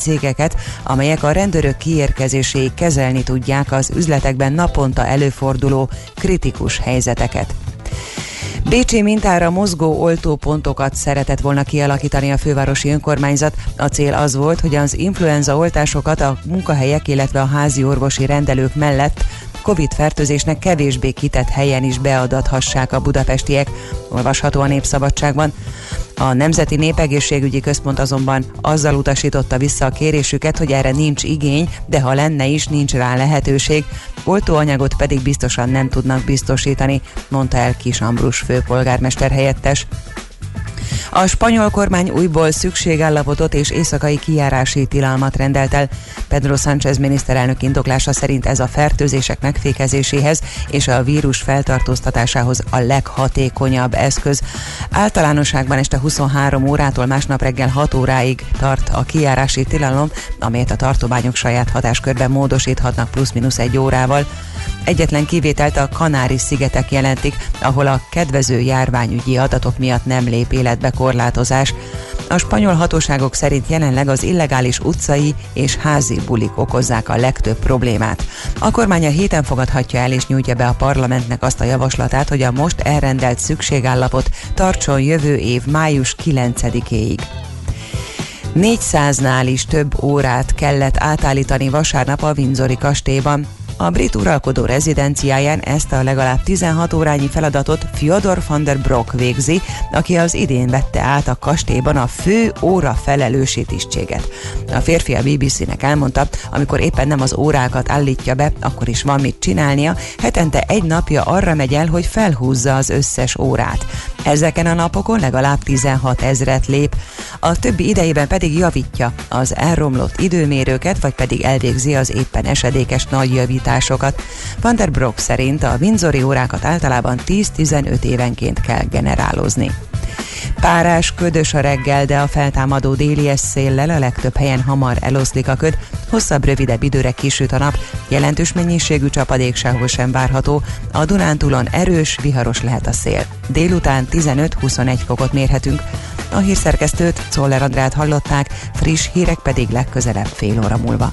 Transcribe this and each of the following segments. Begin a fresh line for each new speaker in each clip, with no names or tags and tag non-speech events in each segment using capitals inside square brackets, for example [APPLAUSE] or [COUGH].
cégeket, amelyek a rendőrök kiérkezéséig kezelni tudják az üzletekben naponta előforduló kritikus helyzeteket. Bécsi mintára mozgó oltópontokat szeretett volna kialakítani a fővárosi önkormányzat. A cél az volt, hogy az influenza oltásokat a munkahelyek, illetve a házi orvosi rendelők mellett Covid-fertőzésnek kevésbé kitett helyen is beadathassák a budapestiek, olvasható a Népszabadságban. A Nemzeti Népegészségügyi Központ azonban azzal utasította vissza a kérésüket, hogy erre nincs igény, de ha lenne is, nincs rá lehetőség. Oltóanyagot pedig biztosan nem tudnak biztosítani, mondta el Kis Ambrus főpolgármester helyettes. A spanyol kormány újból szükségállapotot és éjszakai kijárási tilalmat rendelt el. Pedro Sánchez miniszterelnök indoklása szerint ez a fertőzések megfékezéséhez és a vírus feltartóztatásához a leghatékonyabb eszköz. Általánosságban este 23 órától másnap reggel 6 óráig tart a kijárási tilalom, amelyet a tartományok saját hatáskörben módosíthatnak plusz-minusz egy órával. Egyetlen kivételt a Kanári-szigetek jelentik, ahol a kedvező járványügyi adatok miatt nem lép életbe korlátozás. A spanyol hatóságok szerint jelenleg az illegális utcai és házi bulik okozzák a legtöbb problémát. A kormány a héten fogadhatja el és nyújtja be a parlamentnek azt a javaslatát, hogy a most elrendelt szükségállapot tartson jövő év május 9-éig. 400-nál is több órát kellett átállítani vasárnap a Windsori kastélyban. A brit uralkodó rezidenciáján ezt a legalább 16 órányi feladatot Fyodor van der Brock végzi, aki az idén vette át a kastélyban a fő óra felelősi tisztséget. A férfi a BBC-nek elmondta, amikor éppen nem az órákat állítja be, akkor is van mit csinálnia, hetente egy napja arra megy el, hogy felhúzza az összes órát. Ezeken a napokon legalább 16 ezret lép, a többi idejében pedig javítja az elromlott időmérőket, vagy pedig elvégzi az éppen esedékes nagy javításokat. Van der Brock szerint a Windsori órákat általában 10-15 évenként kell generálozni. Párás, ködös a reggel, de a feltámadó déli széllel a legtöbb helyen hamar eloszlik a köd, hosszabb, rövidebb időre kisüt a nap, jelentős mennyiségű csapadék sehol sem várható, a Dunántúlon erős, viharos lehet a szél. Délután 15-21 fokot mérhetünk. A hírszerkesztőt, Czoller Andrát hallották, friss hírek pedig legközelebb fél óra múlva.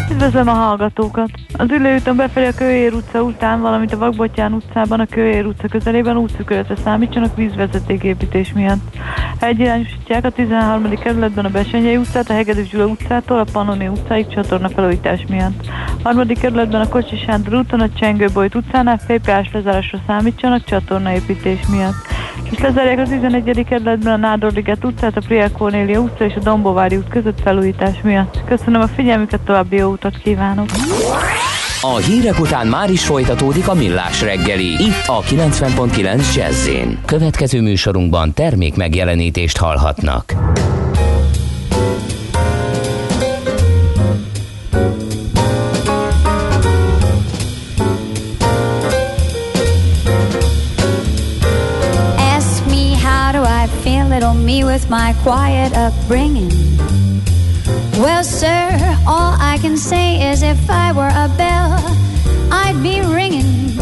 Üdvözlöm a hallgatókat! Az ülőúton befelé a Kőér utca után, valamint a Vagbotyán utcában a Kőér utca közelében útszükörletre számítsanak vízvezetéképítés miatt. Egyirányosítják a 13. kerületben a Besenyei utcát, a Hegedűs Gyula utcától a Pannoni utcáig csatorna felújítás miatt. Harmadik kerületben a Kocsi Sándor úton a Csengőbolyt utcánál félpás lezárásra számítsanak csatornaépítés miatt. És lezárják az 11. kerületben a Nádorliget utcát, a Priel Kornélia utca és a Dombovári út között felújítás miatt. Köszönöm a figyelmüket, további jó utat kívánok!
A hírek után már is folytatódik a millás reggeli. Itt a 90.9 jazz Következő műsorunkban termék megjelenítést hallhatnak.
Ask me how do I feel, little me with my quiet upbringing. Well, sir, all I can say is if I were a bell, I'd be ringing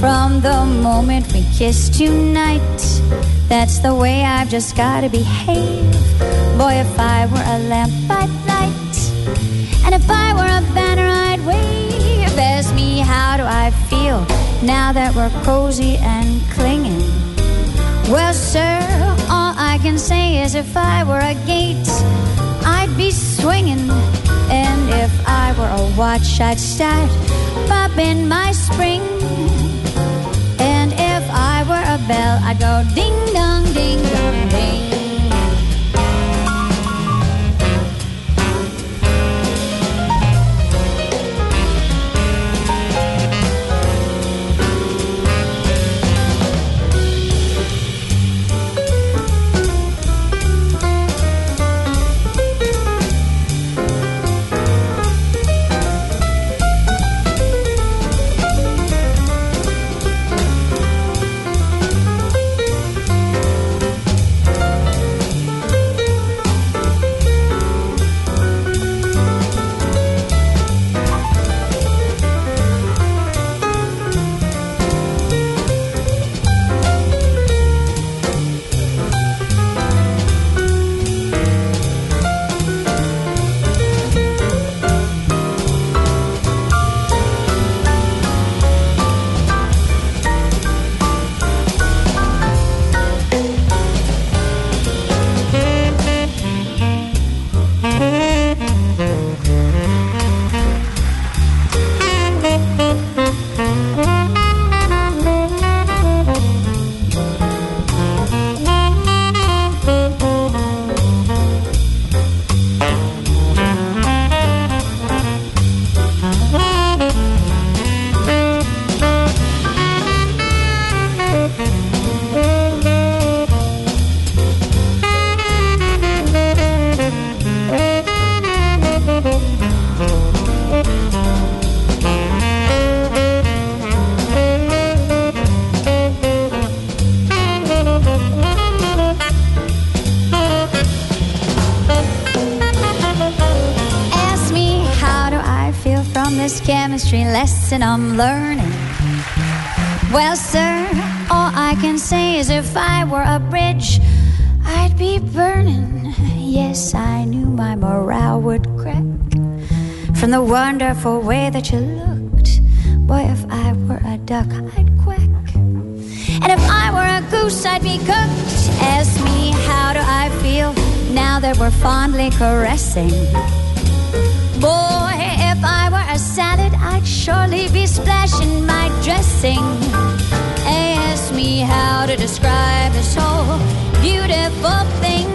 from the moment we kissed tonight. That's the way I've just gotta behave. Boy, if I were a lamp, I'd light. And if I were a banner, I'd wave. Ask me, how do I feel now that we're cozy and clinging? Well, sir, all I can say is if I were a gate, be swinging. And if I were a watch, I'd start bobbing my spring. And if I were a bell, I'd go ding dong, ding dong, ding. Lesson I'm learning. Well, sir, all I can say is if I were a bridge, I'd be burning. Yes, I knew my morale would crack from the wonderful way that you looked. Boy, if I were a duck, I'd quack. And if I were a goose, I'd be cooked. Ask me, how do I feel now that we're fondly caressing? Surely be splashing my dressing. Ask me how to describe this whole beautiful thing.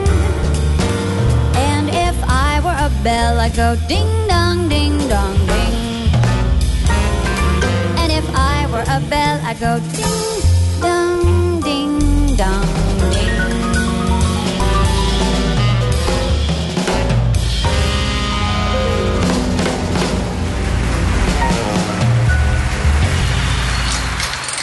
And if I were a bell, I'd go ding dong, ding dong, ding. And if I were a bell, I'd go ding dong, ding dong,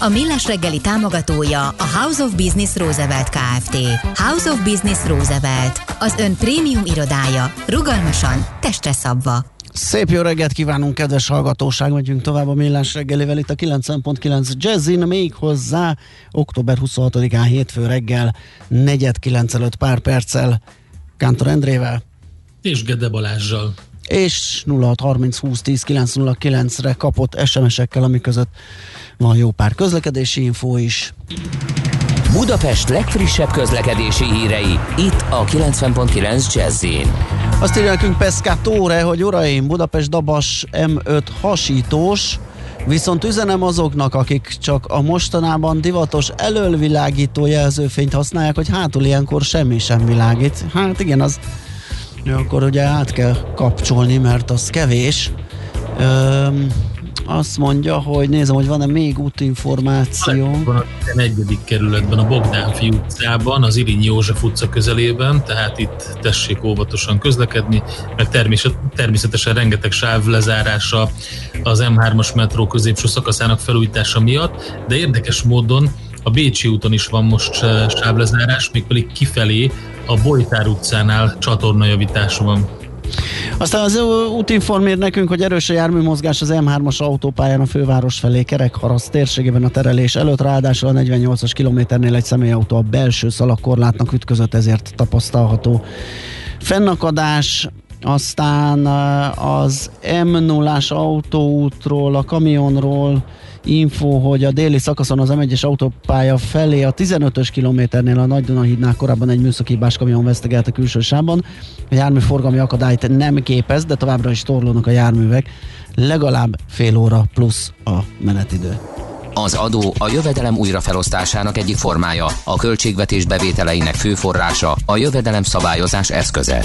A Millás reggeli támogatója a House of Business Roosevelt Kft. House of Business Roosevelt, az ön prémium irodája, rugalmasan, testre szabva.
Szép jó reggelt kívánunk, kedves hallgatóság! Megyünk tovább a Millás reggelivel itt a 90.9 Jazzin, még hozzá október 26-án hétfő reggel 4.9 pár perccel Kántor Endrével.
És Gede Balázsjal.
És 0630 20 10 909 re kapott SMS-ekkel, ami között van jó pár közlekedési infó is.
Budapest legfrissebb közlekedési hírei, itt a 90.9 jazz
Azt írja nekünk Pescatore, hogy uraim, Budapest Dabas M5 hasítós, Viszont üzenem azoknak, akik csak a mostanában divatos elölvilágító jelzőfényt használják, hogy hátul ilyenkor semmi sem világít. Hát igen, az akkor ugye át kell kapcsolni, mert az kevés. Üm, azt mondja, hogy nézem, hogy van-e még útinformáció.
Van a negyedik kerületben, a Bogdánfi utcában, az Irinyi József utca közelében, tehát itt tessék óvatosan közlekedni, meg természetesen rengeteg sáv lezárása az M3-as metró középső szakaszának felújítása miatt, de érdekes módon a Bécsi úton is van most sávlezárás, mégpedig kifelé a Bojtár utcánál csatornajavítás van.
Aztán az útinform ír nekünk, hogy erős a járműmozgás az M3-as autópályán a főváros felé Kerekharaszt térségében a terelés előtt, ráadásul a 48-as kilométernél egy személyautó a belső szalagkorlátnak ütközött, ezért tapasztalható fennakadás, aztán az M0-as autóútról, a kamionról info, hogy a déli szakaszon az M1-es autópálya felé a 15-ös kilométernél a Nagy Dunahídnál korábban egy műszakibás kamion vesztegelt a külső sávban. A jármű forgalmi akadályt nem képez, de továbbra is torlódnak a járművek. Legalább fél óra plusz a menetidő.
Az adó a jövedelem újrafelosztásának egyik formája, a költségvetés bevételeinek fő forrása, a jövedelem szabályozás eszköze.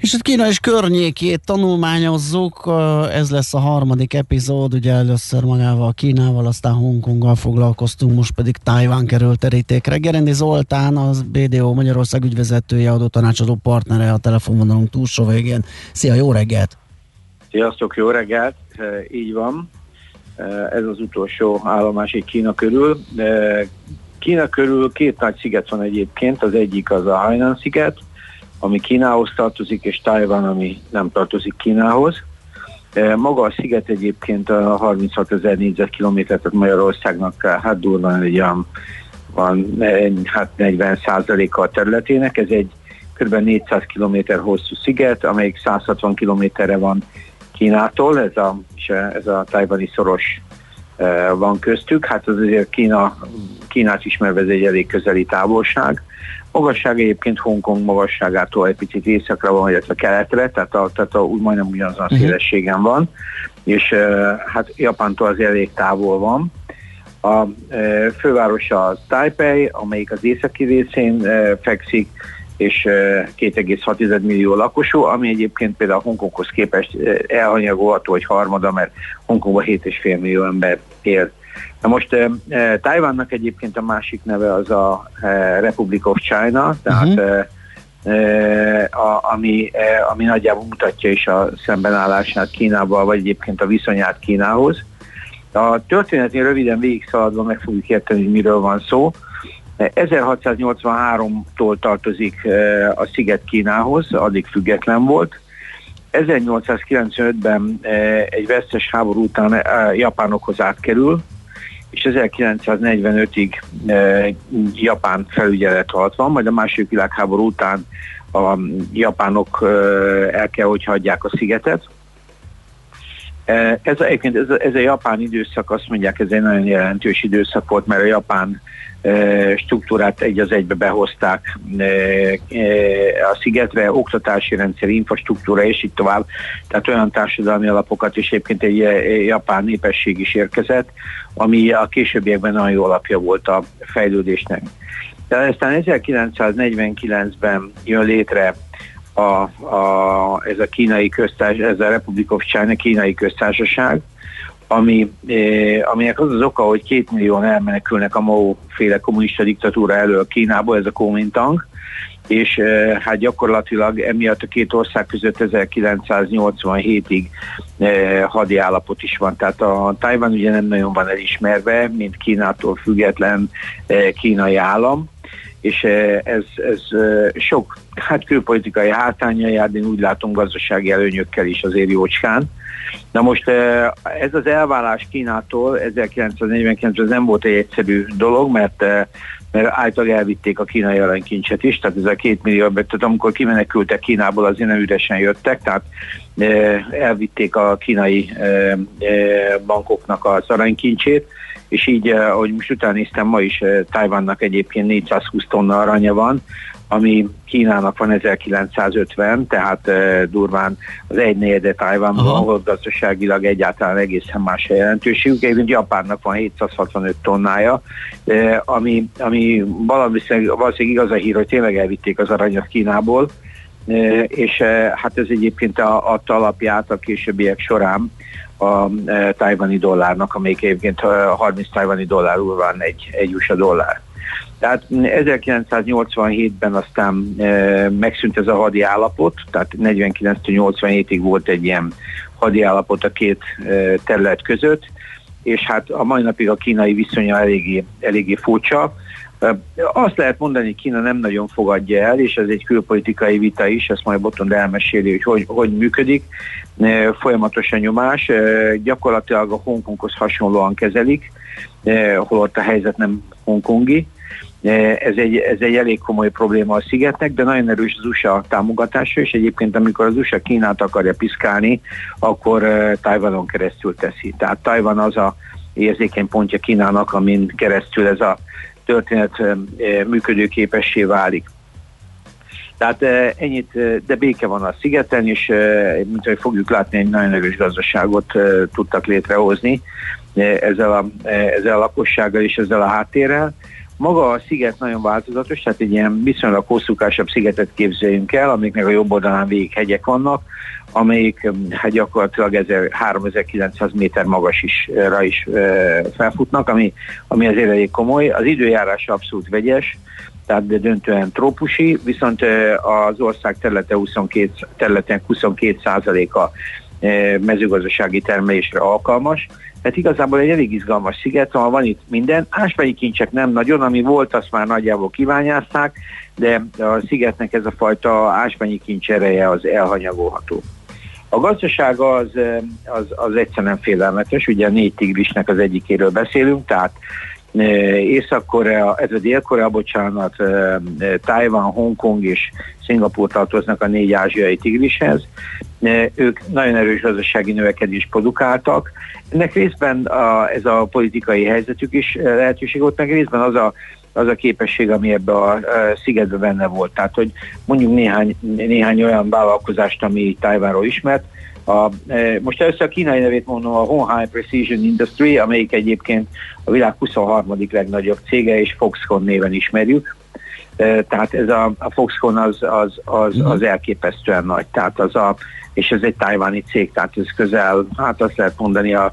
És hát Kína és környékét tanulmányozzuk, ez lesz a harmadik epizód, ugye először magával Kínával, aztán Hongkonggal foglalkoztunk, most pedig Tájván került terítékre. Gerendi Zoltán, az BDO Magyarország ügyvezetője, adó tanácsadó partnere a telefonvonalunk túlsó végén. Szia, jó reggelt!
Sziasztok, jó reggelt! Így van, ez az utolsó állomás egy Kína körül. Kína körül két nagy sziget van egyébként, az egyik az a Hainan sziget, ami Kínához tartozik, és Tajvan, ami nem tartozik Kínához. E, maga a sziget egyébként a 36 ezer négyzetkilométer, tehát Magyarországnak hát durván egy olyan van hát 40 a területének. Ez egy kb. 400 km hosszú sziget, amelyik 160 kilométerre van Kínától, ez a, ez a tajvani szoros e, van köztük. Hát az azért Kína, Kínát ismerve ez egy elég közeli távolság. Magasság egyébként Hongkong magasságától egy picit északra van, illetve keletre, tehát, a, tehát a, úgy majdnem ugyanazon a uh-huh. szélességen van, és hát Japántól az elég távol van. A fővárosa Taipei, amelyik az északi részén fekszik, és 2,6 millió lakosú, ami egyébként például Hongkonghoz képest elhanyagolható, hogy harmada, mert Hongkongban 7,5 millió ember él. Na most eh, Tajvannak egyébként a másik neve az a eh, Republic of China, tehát uh-huh. eh, a, ami, eh, ami nagyjából mutatja is a szembenállását Kínával, vagy egyébként a viszonyát Kínához. A történetén röviden végig szaladva meg fogjuk érteni, hogy miről van szó. 1683-tól tartozik eh, a sziget Kínához, addig független volt. 1895-ben eh, egy vesztes háború után eh, japánokhoz átkerül, és 1945-ig e, Japán felügyelet alatt van, majd a második világháború után a japánok e, el kell, hogy hagyják a szigetet. E, ez, a, ez, ez a japán időszak, azt mondják, ez egy nagyon jelentős időszak volt, mert a japán struktúrát egy az egybe behozták a szigetre, oktatási rendszer, infrastruktúra és így tovább. Tehát olyan társadalmi alapokat is egyébként egy japán népesség is érkezett, ami a későbbiekben nagyon jó alapja volt a fejlődésnek. De aztán 1949-ben jön létre a, a, ez a kínai köztársaság, ez a Republic of China kínai köztársaság, ami, eh, aminek az az oka, hogy két millióan elmenekülnek a Mao féle kommunista diktatúra elől Kínából, ez a Kuomintang, és eh, hát gyakorlatilag emiatt a két ország között 1987-ig eh, hadi állapot is van. Tehát a Tajvan ugye nem nagyon van elismerve, mint Kínától független eh, kínai állam, és eh, ez, ez eh, sok hát külpolitikai hátránya jár, de én úgy látom gazdasági előnyökkel is azért jócskán. Na most eh, ez az elvállás Kínától 1949-ben nem volt egy egyszerű dolog, mert mert általában elvitték a kínai aranykincset is, tehát ez a két millió, tehát amikor kimenekültek Kínából, azért nem üresen jöttek, tehát elvitték a kínai bankoknak az aranykincsét, és így, ahogy most utána néztem, ma is Tajvannak egyébként 420 tonna aranya van, ami Kínának van 1950, tehát uh, durván az egy negyede Tajvanban, ahol gazdaságilag egyáltalán egészen más a jelentőségük. Egyébként Japánnak van 765 tonnája, ami, ami valószínűleg, valószínűleg igaz a hír, hogy tényleg elvitték az aranyat Kínából, és hát ez egyébként a, a alapját a későbbiek során a e, tajvani dollárnak, amelyik egyébként 30 tajvani dollárul van egy, egy USA dollár. Tehát 1987-ben aztán e, megszűnt ez a hadi állapot, tehát 49-87-ig volt egy ilyen hadi állapot a két e, terület között, és hát a mai napig a kínai viszonya eléggé, eléggé furcsa. Azt lehet mondani, hogy Kína nem nagyon fogadja el, és ez egy külpolitikai vita is, ezt majd Botond elmeséli, hogy hogy, hogy működik. Folyamatos a nyomás, gyakorlatilag a Hongkonghoz hasonlóan kezelik, holott a helyzet nem hongkongi. Ez egy, ez egy elég komoly probléma a szigetnek, de nagyon erős az USA támogatása, és egyébként amikor az USA Kínát akarja piszkálni, akkor Tajvanon keresztül teszi. Tehát Tajvan az a érzékeny pontja Kínának, amin keresztül ez a történet működőképessé válik. Tehát ennyit, de béke van a szigeten, és mint hogy fogjuk látni, egy nagyon erős gazdaságot tudtak létrehozni ezzel a, ezzel a lakossággal és ezzel a háttérrel. Maga a sziget nagyon változatos, tehát egy ilyen viszonylag hosszúkásabb szigetet képzeljünk el, amiknek a jobb oldalán végig hegyek vannak, amelyik hát gyakorlatilag 3900 méter magas is, ra is felfutnak, ami, ami azért elég komoly. Az időjárás abszolút vegyes, tehát de döntően trópusi, viszont az ország területe 22, területen 22%-a mezőgazdasági termelésre alkalmas, tehát igazából egy elég izgalmas sziget, ahol van itt minden. Ásványi kincsek nem nagyon, ami volt, azt már nagyjából kíványázták, de a szigetnek ez a fajta ásványi kincs ereje az elhanyagolható. A gazdaság az, az, az egyszerűen félelmetes, ugye a négy tigrisnek az egyikéről beszélünk, tehát Észak-Korea, ez a Dél-Korea, bocsánat, Taiwan, Hongkong és Szingapur tartoznak a négy ázsiai tigrishez. Ők nagyon erős gazdasági növekedést produkáltak. Ennek részben a, ez a politikai helyzetük is lehetőség volt, meg részben az a, az a képesség, ami ebbe a, a szigetbe benne volt. Tehát, hogy mondjuk néhány, néhány olyan vállalkozást, ami Tajvánról ismert, a, most először a kínai nevét mondom, a Honhai Precision Industry, amelyik egyébként a világ 23. legnagyobb cége, és Foxconn néven ismerjük. Tehát ez a, a Foxconn az, az, az, mhm. az elképesztően nagy. Tehát az a, és ez egy tájváni cég, tehát ez közel, hát azt lehet mondani a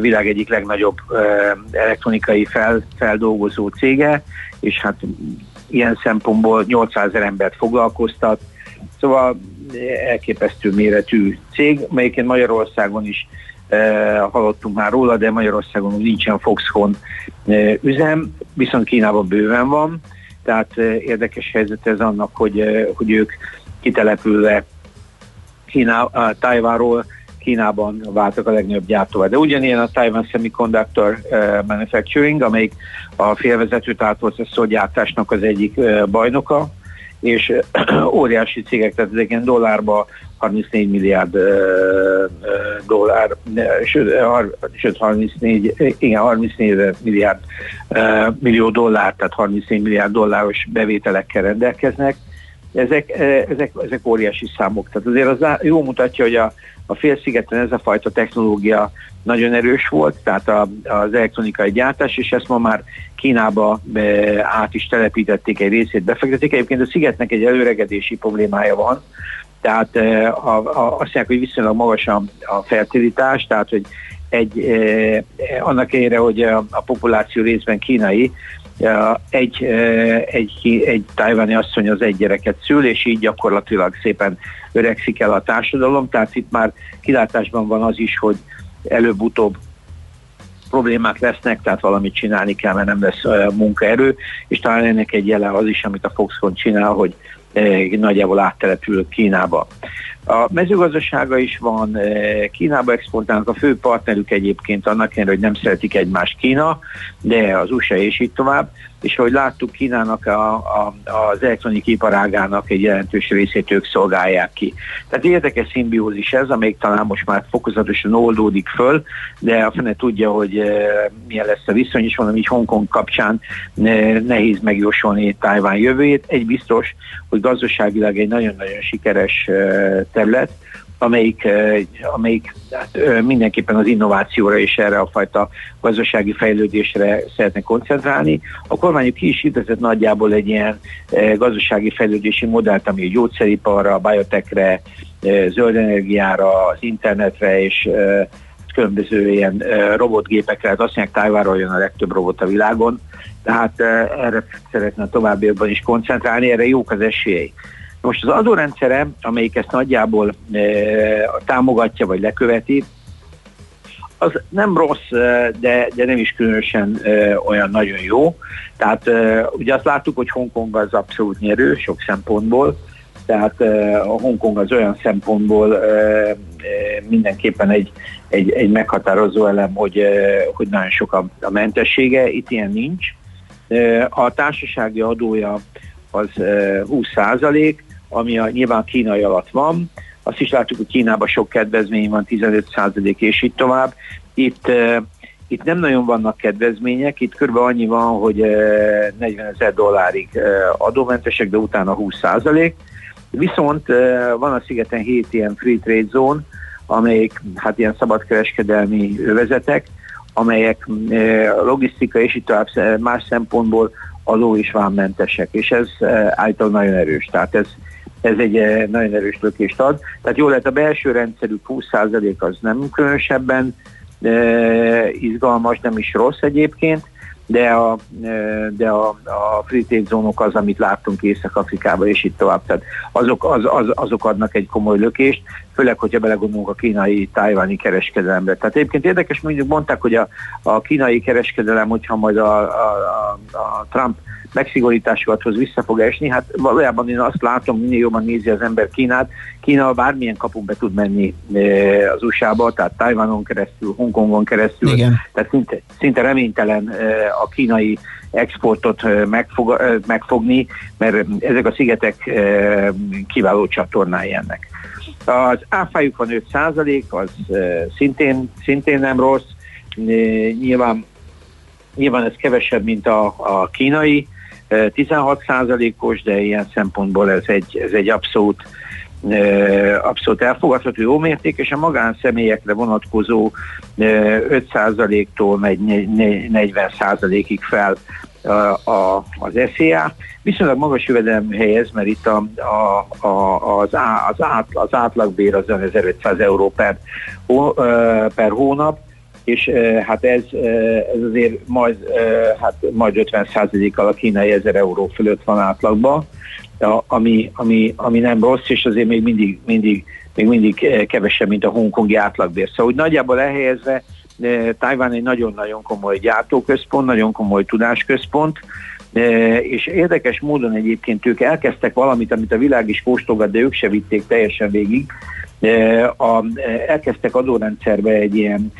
világ egyik legnagyobb elektronikai fel, feldolgozó cége, és hát ilyen szempontból 800 ezer embert foglalkoztat, szóval elképesztő méretű cég, melyiként Magyarországon is hallottunk már róla, de Magyarországon nincsen Foxconn üzem, viszont Kínában bőven van, tehát érdekes helyzet ez annak, hogy, hogy ők kitelepülve Kíná, Tájváról Kínában váltak a legnagyobb gyártóvá. De ugyanilyen a Taiwan Semiconductor Manufacturing, amelyik a félvezető tárprocesszor gyártásnak az egyik bajnoka, és [CLEARS THROAT] óriási cégek, tehát ezeken dollárba 34 milliárd dollár, sőt 34, igen, 34 milliárd millió dollár, tehát 34 milliárd dolláros bevételekkel rendelkeznek. Ezek, ezek, ezek óriási számok. Tehát azért az jó mutatja, hogy a, a félszigeten ez a fajta technológia nagyon erős volt, tehát a, az elektronikai gyártás, és ezt ma már Kínába át is telepítették, egy részét befektették. Egyébként a szigetnek egy előregedési problémája van, tehát a, a, azt mondják, hogy viszonylag magas a, a fertilitás, tehát hogy egy, eh, annak ellenére, hogy a, a populáció részben kínai, egy, egy, egy tájváni asszony az egy gyereket szül, és így gyakorlatilag szépen öregszik el a társadalom, tehát itt már kilátásban van az is, hogy előbb-utóbb problémák lesznek, tehát valamit csinálni kell, mert nem lesz munkaerő, és talán ennek egy jele az is, amit a Foxconn csinál, hogy nagyjából áttelepül Kínába. A mezőgazdasága is van, Kínába exportálnak, a fő partnerük egyébként annak ellenére, hogy nem szeretik egymást Kína, de az USA és így tovább, és ahogy láttuk, Kínának a, a, az elektronik iparágának egy jelentős részét ők szolgálják ki. Tehát érdekes szimbiózis ez, amelyik talán most már fokozatosan oldódik föl, de a fene tudja, hogy e, milyen lesz a viszony, és mondom, így Hongkong kapcsán e, nehéz megjósolni Tájván jövőjét. Egy biztos, hogy gazdaságilag egy nagyon-nagyon sikeres e, terület, amelyik, amelyik hát, mindenképpen az innovációra és erre a fajta gazdasági fejlődésre szeretne koncentrálni. A kormányuk ki is hirdetett nagyjából egy ilyen gazdasági fejlődési modellt, ami a gyógyszeriparra, a biotechre, zöld energiára, az internetre és különböző ilyen robotgépekre, hát azt mondják, Tájváról jön a legtöbb robot a világon, tehát erre szeretne továbbiakban is koncentrálni, erre jók az esélyei. Most az adórendszere, amelyik ezt nagyjából e, támogatja vagy leköveti, az nem rossz, e, de, de nem is különösen e, olyan nagyon jó. Tehát e, ugye azt láttuk, hogy Hongkong az abszolút nyerő sok szempontból, tehát e, a Hongkong az olyan szempontból e, mindenképpen egy, egy, egy meghatározó elem, hogy, hogy nagyon sok a, a mentessége, itt ilyen nincs. A társasági adója az 20 százalék, ami a, nyilván kínai alatt van. Azt is látjuk, hogy Kínában sok kedvezmény van, 15% és így tovább. Itt itt nem nagyon vannak kedvezmények, itt kb. annyi van, hogy 40 ezer dollárig adómentesek, de utána 20 százalék. Viszont van a szigeten 7 ilyen free trade zone, amelyik hát ilyen szabadkereskedelmi övezetek, amelyek logisztika és itt tovább más szempontból adó is vámmentesek, és ez által nagyon erős. Tehát ez ez egy eh, nagyon erős lökést ad. Tehát jól lehet, a belső rendszerük 20% az nem különösebben izgalmas, nem is rossz egyébként, de a, eh, de a, a free zónok az, amit láttunk Észak-Afrikában és itt tovább. Tehát azok, az, az, azok adnak egy komoly lökést, főleg, hogyha belegondolunk a kínai tájváni kereskedelembe. Tehát egyébként érdekes, mondjuk mondták, hogy a, a kínai kereskedelem, hogyha majd a, a, a Trump megszigorításokat hoz vissza fog esni. Hát valójában én azt látom, minél jobban nézi az ember Kínát. Kína bármilyen kapun be tud menni e, az USA-ba, tehát Tajvanon keresztül, Hongkongon keresztül. Igen. Tehát szinte, szinte reménytelen e, a kínai exportot e, megfog, megfogni, mert ezek a szigetek kiváló csatornái ennek. Az áfájuk van 5% az szintén, szintén nem rossz. Nyilván Nyilván ez kevesebb, mint a, a kínai, 16%-os, de ilyen szempontból ez egy, ez egy abszolút abszolút elfogadható jó mérték, és a magánszemélyekre vonatkozó 5%-tól megy 40%-ig fel a, az SZIA. Viszonylag magas jövedelem helyez, mert itt a, a, a, az, á, az, át, az átlagbér az 1500 euró per, per hónap, és hát ez, ez azért majd, hát majd 50%-kal a kínai 1000 euró fölött van átlagban, ami, ami, ami nem rossz, és azért még mindig, mindig, még mindig kevesebb, mint a hongkongi átlagbér. Szóval úgy nagyjából elhelyezve Tajván egy nagyon-nagyon komoly gyártóközpont, nagyon komoly tudásközpont, és érdekes módon egyébként ők elkezdtek valamit, amit a világ is kóstolgat, de ők se vitték teljesen végig, a, elkezdtek adórendszerbe egy ilyen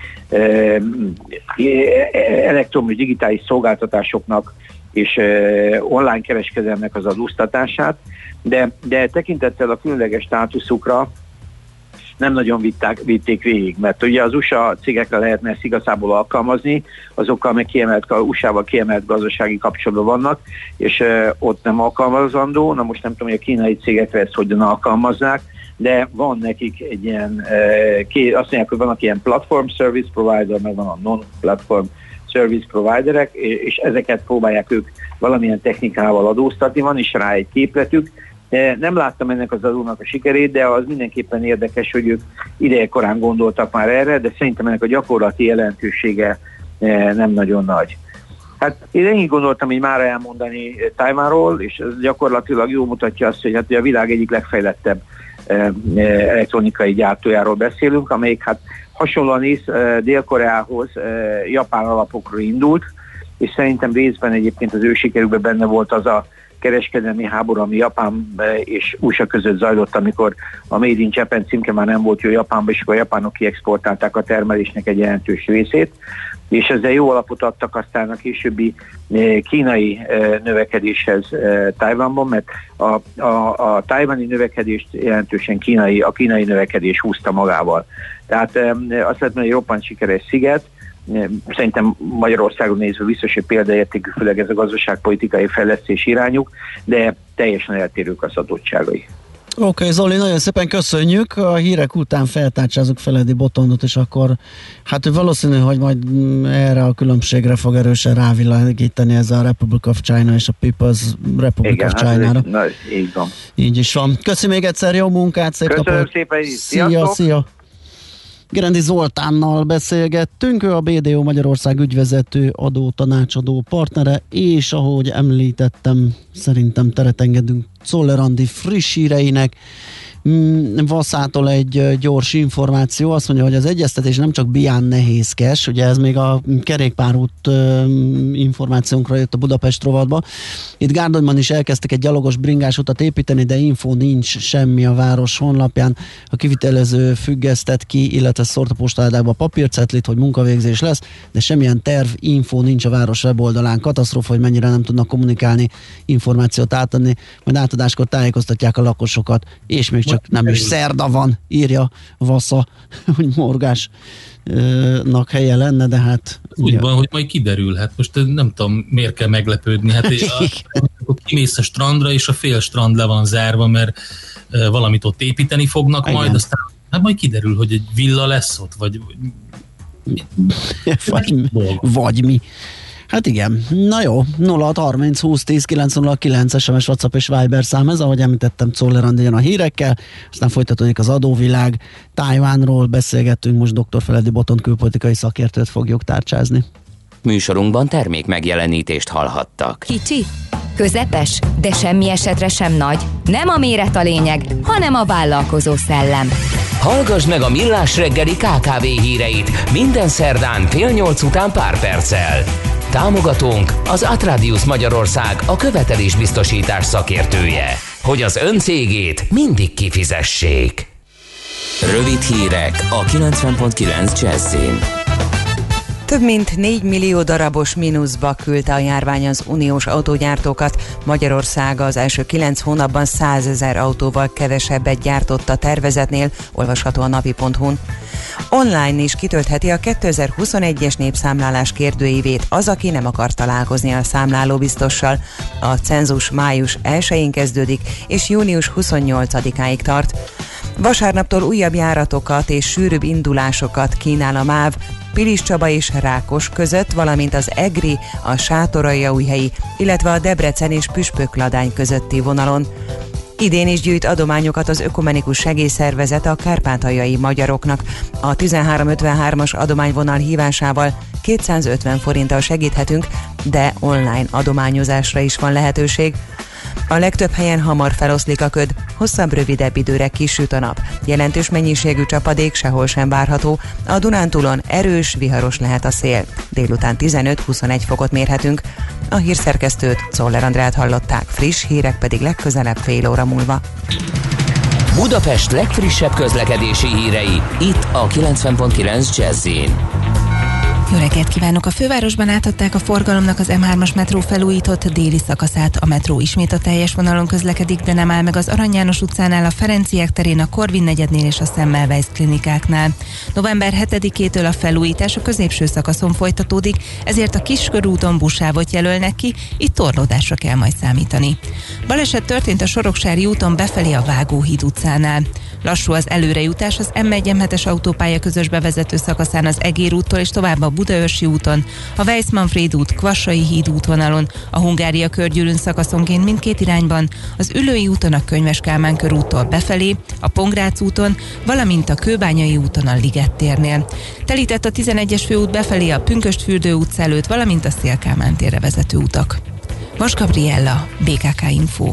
elektromos digitális szolgáltatásoknak és online kereskedelmek az adóztatását, de, de tekintettel a különleges státuszukra nem nagyon vitták, vitték végig, mert ugye az USA cégekre lehetne ezt igazából alkalmazni, azokkal meg kiemelt, USA-val kiemelt gazdasági kapcsolatban vannak, és ott nem alkalmazandó, na most nem tudom, hogy a kínai cégekre ezt hogyan alkalmazzák, de van nekik egy ilyen, azt mondják, hogy vannak ilyen platform service provider, meg van a non-platform service providerek, és ezeket próbálják ők valamilyen technikával adóztatni, van is rá egy képletük, nem láttam ennek az adónak a sikerét, de az mindenképpen érdekes, hogy ők ideje korán gondoltak már erre, de szerintem ennek a gyakorlati jelentősége nem nagyon nagy. Hát én ennyit gondoltam így már elmondani Tajvánról, és ez gyakorlatilag jól mutatja azt, hogy hát a világ egyik legfejlettebb elektronikai gyártójáról beszélünk, amelyik hát hasonlóan is Dél-Koreához japán alapokról indult, és szerintem részben egyébként az ő sikerükben benne volt az a kereskedelmi háború, ami Japán és USA között zajlott, amikor a Made in Japan címke már nem volt jó Japánba, és akkor a japánok kiexportálták a termelésnek egy jelentős részét, és ezzel jó alapot adtak aztán a későbbi kínai növekedéshez Tajvanban, mert a, a, a tajvani növekedést jelentősen kínai, a kínai növekedés húzta magával. Tehát azt lehet mondani, hogy roppant sikeres sziget, Szerintem Magyarországon nézve biztos, hogy példaértékű, főleg ez a gazdaságpolitikai fejlesztés irányuk, de teljesen eltérők az adottságai.
Oké, okay, Zoli, nagyon szépen köszönjük. A hírek után feltárcsázunk Feledi Botondot, és akkor hát valószínű, hogy majd erre a különbségre fog erősen rávilágítani ez a Republic of China és a People's Republic
Igen,
of hát China-ra.
Hát, na, így van.
Így is van. Köszönöm még egyszer, jó munkát, szép
Köszönöm
napot.
szépen,
szia, szia. Gerendi Zoltánnal beszélgettünk, ő a BDO Magyarország ügyvezető adó tanácsadó partnere, és ahogy említettem, szerintem teret engedünk Czoller Andi friss híreinek. Mm, Vaszától egy gyors információ, azt mondja, hogy az egyeztetés nem csak bián nehézkes, ugye ez még a kerékpárút információnkra jött a Budapest rovatba. Itt Gárdonyban is elkezdtek egy gyalogos bringás utat építeni, de info nincs semmi a város honlapján. A kivitelező függesztett ki, illetve szórt a postaládákba papírcetlit, hogy munkavégzés lesz, de semmilyen terv, info nincs a város weboldalán. Katasztrófa, hogy mennyire nem tudnak kommunikálni, információt átadni, majd átadáskor tájékoztatják a lakosokat, és még csak nem is szerda van, írja Vassa, [LAUGHS] hogy morgásnak helye lenne, de hát...
Úgy van, hogy majd kiderül, hát most nem tudom, miért kell meglepődni, hát [LAUGHS] a, kimész a strandra, és a fél strand le van zárva, mert valamit ott építeni fognak Igen. majd, aztán hát majd kiderül, hogy egy villa lesz ott, vagy
vagy, [LAUGHS] vagy mi. Hát igen. Na jó, 0630 20 10 909 SMS, WhatsApp és Viber szám ez, ahogy említettem, Czoller a hírekkel, aztán folytatódik az adóvilág. Tájvánról beszélgettünk, most dr. Feledi Boton külpolitikai szakértőt fogjuk tárcsázni.
Műsorunkban termék megjelenítést hallhattak.
Kicsi, közepes, de semmi esetre sem nagy. Nem a méret a lényeg, hanem a vállalkozó szellem.
Hallgass meg a Millás reggeli KKV híreit minden szerdán fél nyolc után pár perccel. Támogatónk az Atradius Magyarország a követelésbiztosítás szakértője, hogy az ön cégét mindig kifizessék. Rövid hírek a 90.9 Jazzin.
Több mint 4 millió darabos mínuszba küldte a járvány az uniós autógyártókat. Magyarország az első 9 hónapban 100 ezer autóval kevesebbet gyártott a tervezetnél, olvasható a napi.hu-n. Online is kitöltheti a 2021-es népszámlálás kérdőívét az, aki nem akar találkozni a számláló biztossal. A cenzus május 1-én kezdődik, és június 28-áig tart. Vasárnaptól újabb járatokat és sűrűbb indulásokat kínál a MÁV, Pilis Csaba és Rákos között, valamint az Egri, a Sátoraljaújhelyi, illetve a Debrecen és Püspökladány közötti vonalon. Idén is gyűjt adományokat az Ökumenikus Segélyszervezet a kárpátaljai magyaroknak. A 1353-as adományvonal hívásával 250 forinttal segíthetünk, de online adományozásra is van lehetőség. A legtöbb helyen hamar feloszlik a köd, hosszabb, rövidebb időre kisüt a nap. Jelentős mennyiségű csapadék sehol sem várható. A Dunántúlon erős, viharos lehet a szél. Délután 15-21 fokot mérhetünk. A hírszerkesztőt, Czoller Andrát hallották, friss hírek pedig legközelebb fél óra múlva.
Budapest legfrissebb közlekedési hírei, itt a 90.9 jazz
jó reggelt kívánok! A fővárosban átadták a forgalomnak az M3-as metró felújított déli szakaszát. A metró ismét a teljes vonalon közlekedik, de nem áll meg az Arany János utcánál, a Ferenciek terén, a Korvin negyednél és a Semmelweis klinikáknál. November 7-től a felújítás a középső szakaszon folytatódik, ezért a Kiskörúton buszsávot jelölnek ki, itt torlódásra kell majd számítani. Baleset történt a Soroksári úton befelé a Vágóhíd utcánál. Lassú az előrejutás az M1-es autópálya közös bevezető szakaszán az Egér úttól és tovább a Budaörsi úton, a Weissmanfried út, Kvassai híd útvonalon, a Hungária körgyűrűn szakaszonként mindkét irányban, az Ülői úton a Könyves Kálmán körúttól befelé, a Pongrác úton, valamint a Kőbányai úton a Liget térnél. Telített a 11-es főút befelé a Pünköstfürdő utca előtt, valamint a Szélkámán térre vezető utak. Vas Gabriella, BKK Info.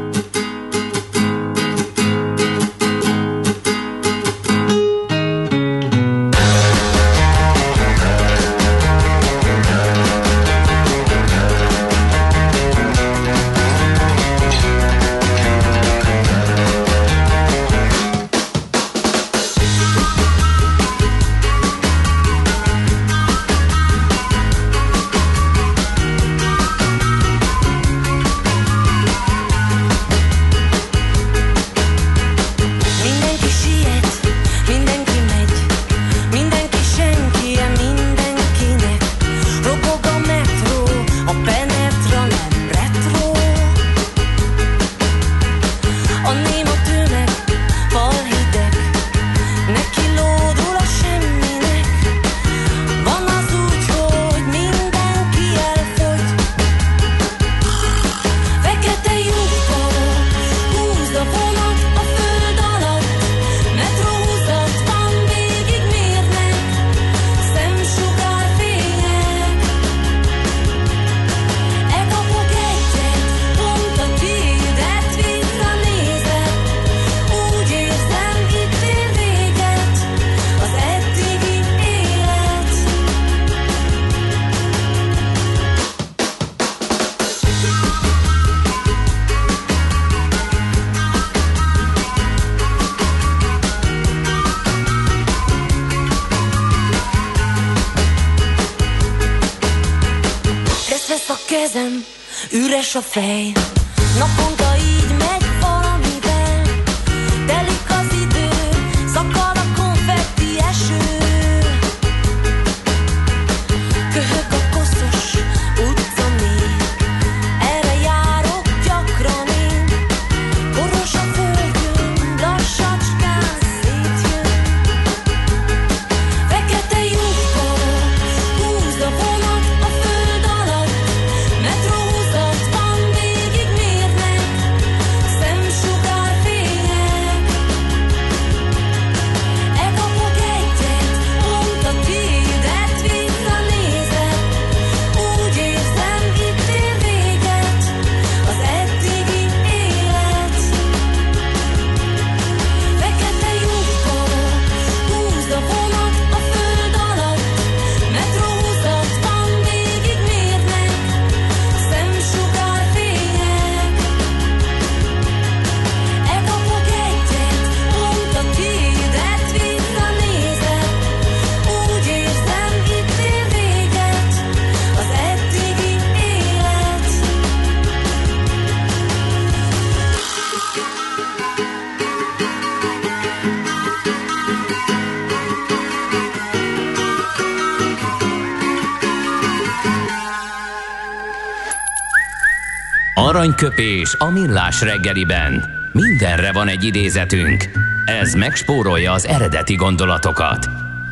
Aranyköpés a millás reggeliben. Mindenre van egy idézetünk. Ez megspórolja az eredeti gondolatokat.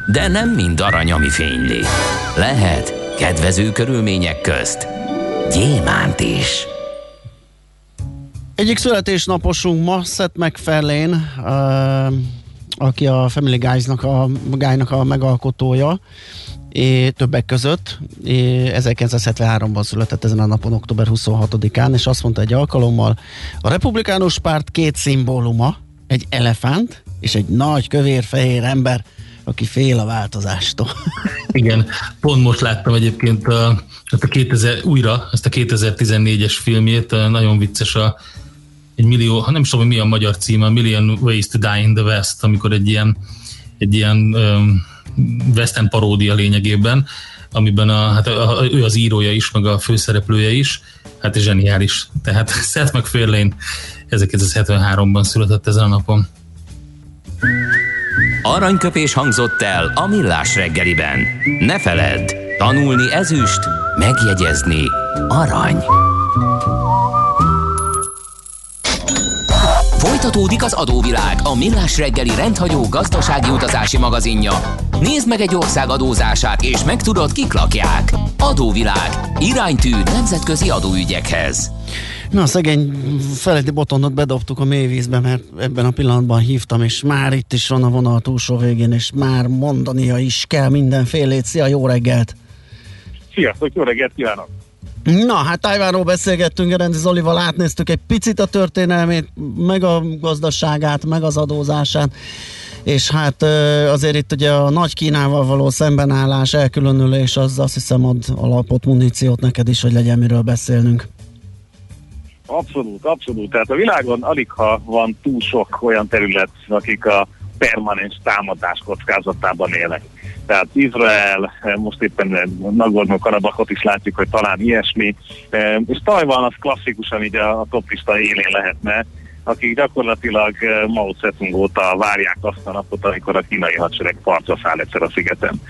De nem mind arany, ami fényli. Lehet kedvező körülmények közt gyémánt is.
Egyik születésnaposunk ma, Seth MacFarlane, uh, aki a Family Guys-nak a, Guy-nak a megalkotója, többek között. É, 1973-ban született ezen a napon, október 26-án, és azt mondta egy alkalommal, a republikánus párt két szimbóluma, egy elefánt és egy nagy kövér-fehér ember, aki fél a változástól. [LAUGHS]
Igen, pont most láttam egyébként a, a 2000, újra ezt a 2014-es filmjét, nagyon vicces a egy millió, ha nem is tudom, mi a magyar címe, Million Ways to Die in the West, amikor egy ilyen, egy ilyen um, western paródia lényegében, amiben a, hát a, a, ő az írója is, meg a főszereplője is, hát zseniális. Tehát [LAUGHS] Seth MacFarlane 1973-ban született ezen a napon.
Aranyköpés hangzott el a millás reggeliben. Ne feledd, tanulni ezüst, megjegyezni arany. Folytatódik az adóvilág, a millás reggeli rendhagyó gazdasági utazási magazinja. Nézd meg egy ország adózását, és megtudod, kik lakják. Adóvilág. Iránytű nemzetközi adóügyekhez.
Na, szegény Feledi Botondot bedobtuk a mélyvízbe, mert ebben a pillanatban hívtam, és már itt is van a vonal túlsó végén, és már mondania is kell mindenfélét. Szia, jó reggelt!
Sziasztok, jó reggelt kívánok!
Na, hát Tájvánról beszélgettünk, Gerenci Zolival átnéztük egy picit a történelmét, meg a gazdaságát, meg az adózását, és hát azért itt ugye a nagy Kínával való szembenállás, elkülönülés, az azt hiszem ad alapot, muníciót neked is, hogy legyen miről beszélnünk.
Abszolút, abszolút. Tehát a világon alig ha van túl sok olyan terület, akik a permanens támadás kockázatában élnek. Tehát Izrael, most éppen Nagorno-Karabakot is látjuk, hogy talán ilyesmi, és Tajvan az klasszikusan így a, a toplista élén lehetne, akik gyakorlatilag Mao Zedong óta várják azt a napot, amikor a kínai hadsereg partra száll egyszer a szigeten.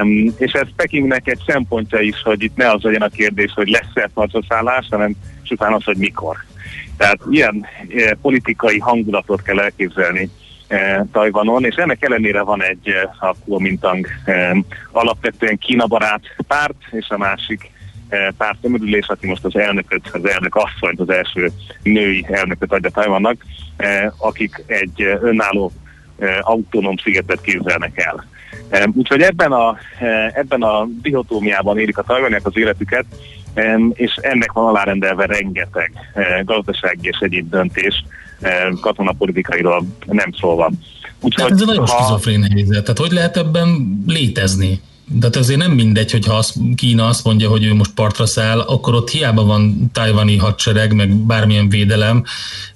Um, és ez Pekingnek egy szempontja is, hogy itt ne az legyen a kérdés, hogy lesz-e partra szállás, hanem csupán az, hogy mikor. Tehát ilyen e, politikai hangulatot kell elképzelni Tajvanon, és ennek ellenére van egy e, a Kuomintang e, alapvetően Kína barát párt, és a másik e, pártömörülés, aki most az elnököt, az elnök asszonyt, az első női elnököt adja Tajvannak, e, akik egy önálló e, autonóm szigetet képzelnek el. E, úgyhogy ebben a, e, ebben a dihotómiában élik a tajvaniak az életüket, és ennek van alárendelve rengeteg gazdasági és egyéb döntés, katonapolitikairól nem szólva.
Úgyhogy, Tehát ez egy nagyon ha... skizofrén helyzet. Tehát hogy lehet ebben létezni? Tehát azért nem mindegy, hogyha az, Kína azt mondja, hogy ő most partra száll, akkor ott hiába van tajvani hadsereg, meg bármilyen védelem,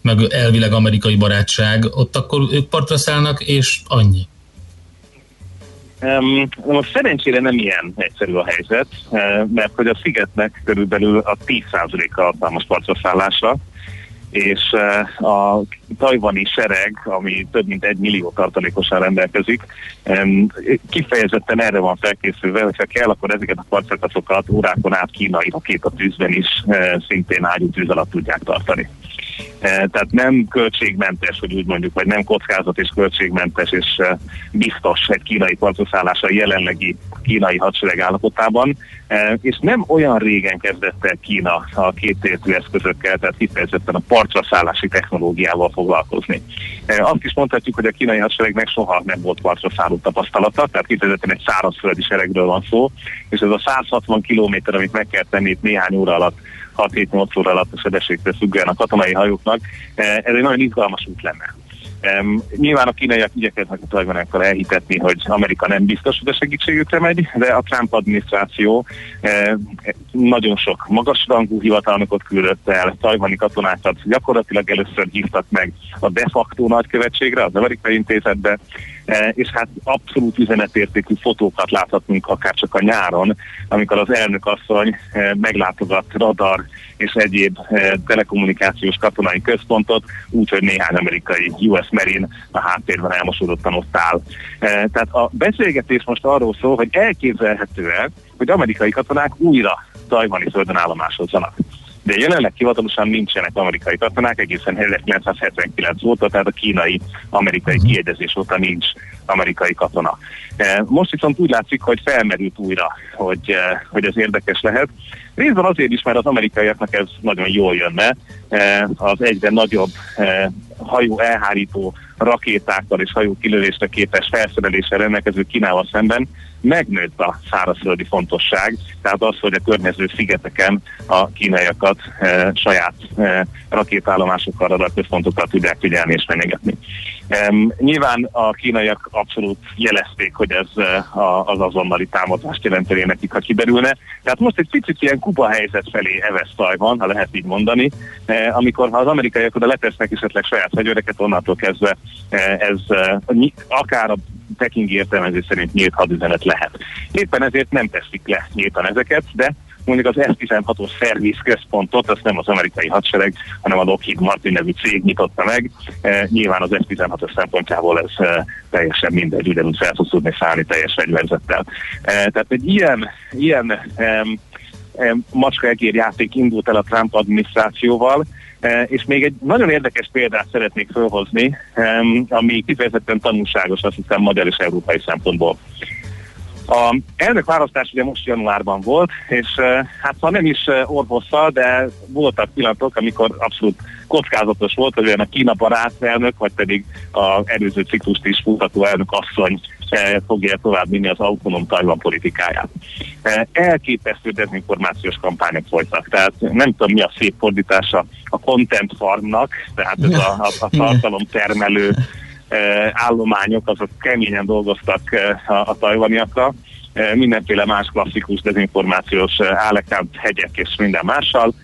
meg elvileg amerikai barátság, ott akkor ők partra szállnak, és annyi.
Um, most szerencsére nem ilyen egyszerű a helyzet, mert hogy a szigetnek körülbelül a 10%-a alkalmas partraszállásra, és uh, a tajvani sereg, ami több mint egy millió tartalékosan rendelkezik, kifejezetten erre van felkészülve, hogyha kell, akkor ezeket a parcakasokat órákon át kínai rakétatűzben is uh, szintén ágyútűz alatt tudják tartani. Eh, tehát nem költségmentes, hogy úgy mondjuk, vagy nem kockázat és költségmentes és eh, biztos egy kínai partoszállás a jelenlegi kínai hadsereg állapotában, eh, és nem olyan régen kezdett el Kína a kétértű eszközökkel, tehát kifejezetten a partraszállási technológiával foglalkozni. Azt is mondhatjuk, hogy a kínai hadseregnek soha nem volt partraszálló tapasztalata, tehát kifejezetten egy szárazföldi seregről van szó, és ez a 160 kilométer, amit meg kell tenni itt néhány óra alatt 6-7-8 óra alatt a sebességtől függően a katonai hajóknak, eh, ez egy nagyon izgalmas út lenne. Um, nyilván a kínaiak igyekeznek a tajvanákkal elhitetni, hogy Amerika nem biztos, hogy a segítségükre megy, de a Trump adminisztráció um, nagyon sok magasrangú hivatalnokot küldött el, tajvani katonákat gyakorlatilag először hívtak meg a de facto nagykövetségre, az amerikai intézetbe, és hát abszolút üzenetértékű fotókat láthatunk akár csak a nyáron, amikor az elnök asszony um, meglátogat radar és egyéb telekommunikációs katonai központot, úgyhogy néhány amerikai US Marine a háttérben elmosódottan ott áll. Tehát a beszélgetés most arról szól, hogy elképzelhető-e, hogy amerikai katonák újra tajvani földön állomásozzanak. De jelenleg hivatalosan nincsenek amerikai katonák, egészen 1979 óta, tehát a kínai-amerikai kiegyezés óta nincs amerikai katona. Most viszont úgy látszik, hogy felmerült újra, hogy, hogy ez érdekes lehet. Részben azért is, mert az amerikaiaknak ez nagyon jól jönne, az egyre nagyobb hajó elhárító rakétákkal és hajó kilövésre képes felszereléssel rendelkező Kínával szemben megnőtt a szárazföldi fontosság, tehát az, hogy a környező szigeteken a kínaiakat e, saját e, rakétállomásokkal, radarközpontokkal tudják figyelni és fenyegetni. E, nyilván a kínaiak abszolút jelezték, hogy ez e, a, az azonnali támadást jelenteni nekik, ha kiderülne. Tehát most egy picit ilyen kupa helyzet felé evesz van, ha lehet így mondani, e, amikor ha az amerikaiak oda letesznek esetleg saját fegyvereket, onnantól kezdve e, ez e, akár a pekingi értelmezés szerint nyílt hadüzenet lehet. Éppen ezért nem teszik le nyíltan ezeket, de mondjuk az F-16-os szerviz központot, azt nem az amerikai hadsereg, hanem a Lockheed Martin nevű cég nyitotta meg. E, nyilván az F-16-os szempontjából ez e, teljesen mindegy, ugyanúgy fel tudsz tudni szállni teljes fegyverzettel. E, tehát egy ilyen, ilyen e, e, macskaegér játék indult el a Trump adminisztrációval, E, és még egy nagyon érdekes példát szeretnék felhozni, ami kifejezetten tanulságos, azt hiszem magyar és európai szempontból. A elnök választás ugye most januárban volt, és hát ha nem is orvosszal, de voltak pillanatok, amikor abszolút kockázatos volt, hogy olyan a Kína barát elnök, vagy pedig az előző ciklust is futató elnök asszony fogja tovább vinni az autonóm Tajvan politikáját. Elképesztő dezinformációs kampányok folytak, tehát nem tudom mi a szép fordítása a content farmnak, tehát ez a, a, a tartalom termelő állományok, azok keményen dolgoztak a, a tajvaniakra, mindenféle más klasszikus dezinformációs állekát, hegyek és minden mással,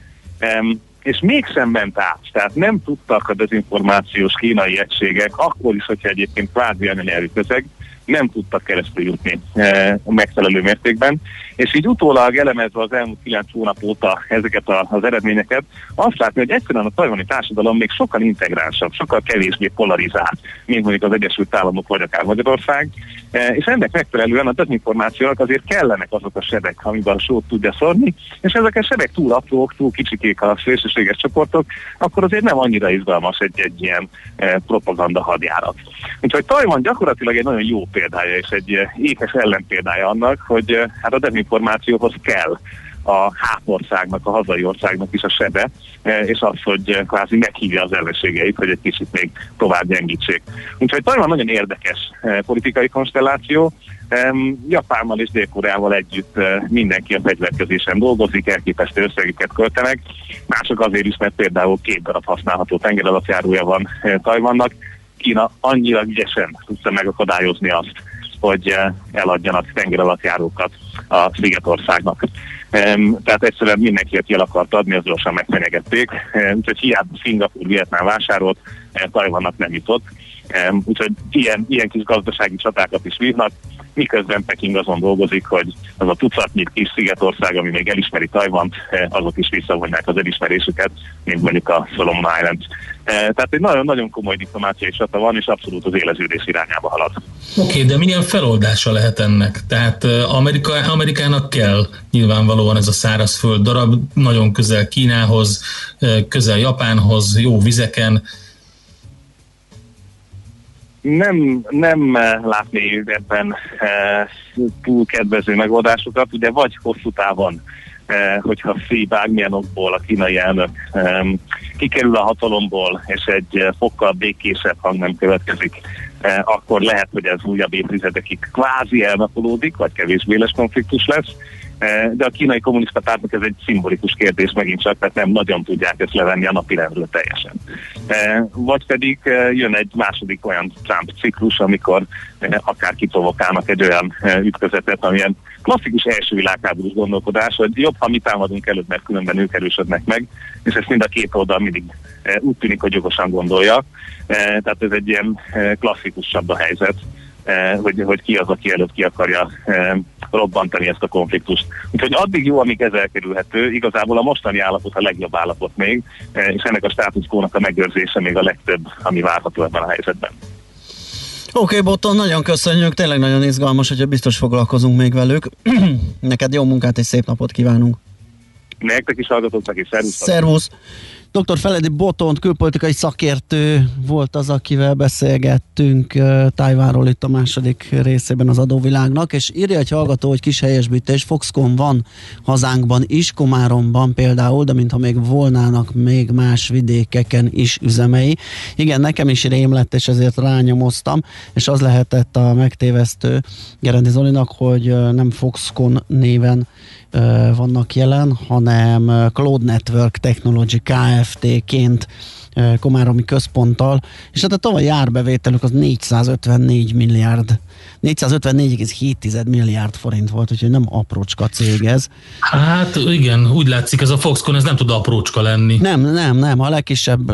és mégsem ment át. Tehát nem tudtak a dezinformációs kínai egységek, akkor is, hogyha egyébként kvázi anyanyelvű közeg, nem tudtak keresztül jutni e, megfelelő mértékben. És így utólag elemezve az elmúlt kilenc hónap óta ezeket a, az eredményeket, azt látni, hogy egyszerűen a tajvani társadalom még sokkal integránsabb, sokkal kevésbé polarizált, mint mondjuk az Egyesült Államok vagy akár Magyarország. E, és ennek megfelelően a dezinformációnak azért kellenek azok a sebek, amiben a sót tudja szorni, és ezek a sebek túl aprók, túl kicsikék a szélsőséges csoportok, akkor azért nem annyira izgalmas egy, egy ilyen e, propaganda hadjárat. Úgyhogy Tajvan gyakorlatilag egy nagyon jó példája és egy eh, ékes ellenpéldája annak, hogy eh, hát a dezinformációhoz kell a hátországnak, a hazai országnak is a sebe, eh, és az, hogy kvázi meghívja az ellenségeit, hogy egy kicsit még tovább gyengítsék. Úgyhogy Tajvan nagyon érdekes politikai konstelláció. Japánmal és Dél-Koreával együtt mindenki a fegyverkezésen dolgozik, elképesztő összegeket költenek. Mások azért is, mert például két darab használható tengeralattjárója van Tajvannak, Kína annyira ügyesen tudta megakadályozni azt, hogy eh, eladjanak tengeralattjárókat a Szigetországnak. Tehát egyszerűen mindenki, aki el akart adni, az gyorsan megfenyegették. Úgyhogy hiába Szingapur, Vietnám vásárolt, eh, Tajvannak nem jutott. Úgyhogy ilyen, ilyen kis gazdasági csatákat is vívnak miközben Peking azon dolgozik, hogy az a tucatnyi kis szigetország, ami még elismeri Tajvant, eh, azok is visszavonják az elismerésüket, mint mondjuk a Solomon Island. Eh, tehát egy nagyon-nagyon komoly diplomáciai csata van, és abszolút az éleződés irányába halad.
Oké, okay, de milyen feloldása lehet ennek? Tehát eh, Amerika, Amerikának kell nyilvánvalóan ez a szárazföld darab, nagyon közel Kínához, közel Japánhoz, jó vizeken,
nem, nem eh, látni ebben e, túl kedvező megoldásokat, ugye vagy hosszú távon, e, hogyha Xi bármilyen okból a kínai elnök e, kikerül a hatalomból, és egy fokkal békésebb hang nem következik, e, akkor lehet, hogy ez újabb évtizedekig kvázi elnapolódik, vagy kevésbé lesz konfliktus lesz, Eh, de a kínai kommunista pártnak ez egy szimbolikus kérdés megint csak, tehát nem nagyon tudják ezt levenni a napi rendről teljesen. Eh, vagy pedig eh, jön egy második olyan Trump ciklus, amikor akár kiprovokálnak egy olyan ütközetet, amilyen klasszikus első világháborús gondolkodás, hogy jobb, ha mi támadunk előtt, mert különben ők erősödnek meg, és ezt mind a két oldal mindig úgy tűnik, hogy jogosan gondolja. Tehát ez egy ilyen klasszikusabb a helyzet hogy, hogy ki az, aki előtt ki akarja eh, robbantani ezt a konfliktust. Úgyhogy addig jó, amíg ez elkerülhető, igazából a mostani állapot a legjobb állapot még, eh, és ennek a státuszkónak a megőrzése még a legtöbb, ami várható ebben a helyzetben.
Oké, okay, Botton, nagyon köszönjük, tényleg nagyon izgalmas, hogyha biztos foglalkozunk még velük. [CLEARS THROAT] Neked jó munkát és szép napot kívánunk.
Nektek is hallgatóknak is, szervusz.
Szervusz. Dr. Feledi Botont, külpolitikai szakértő volt az, akivel beszélgettünk Tájvánról itt a második részében az adóvilágnak, és írja egy hallgató, hogy kis helyesbítés, Foxconn van hazánkban is, Komáromban például, de mintha még volnának még más vidékeken is üzemei. Igen, nekem is rém lett, és ezért rányomoztam, és az lehetett a megtévesztő Gerendi Zolinak, hogy nem Foxconn néven vannak jelen, hanem Cloud Network Technology Kft-ként Komáromi központtal, és hát a tavalyi árbevételük az 454 milliárd 454,7 milliárd forint volt, úgyhogy nem aprócska cég ez.
Hát igen, úgy látszik, ez a Foxconn, ez nem tud aprócska lenni.
Nem, nem, nem, a legkisebb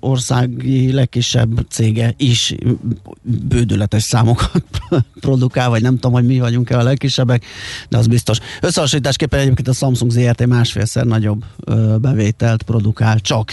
országi legkisebb cége is bődületes számokat [LAUGHS] produkál, vagy nem tudom, hogy mi vagyunk-e a legkisebbek, de az biztos. Összehasonlításképpen egyébként a Samsung ZRT másfélszer nagyobb bevételt produkál, csak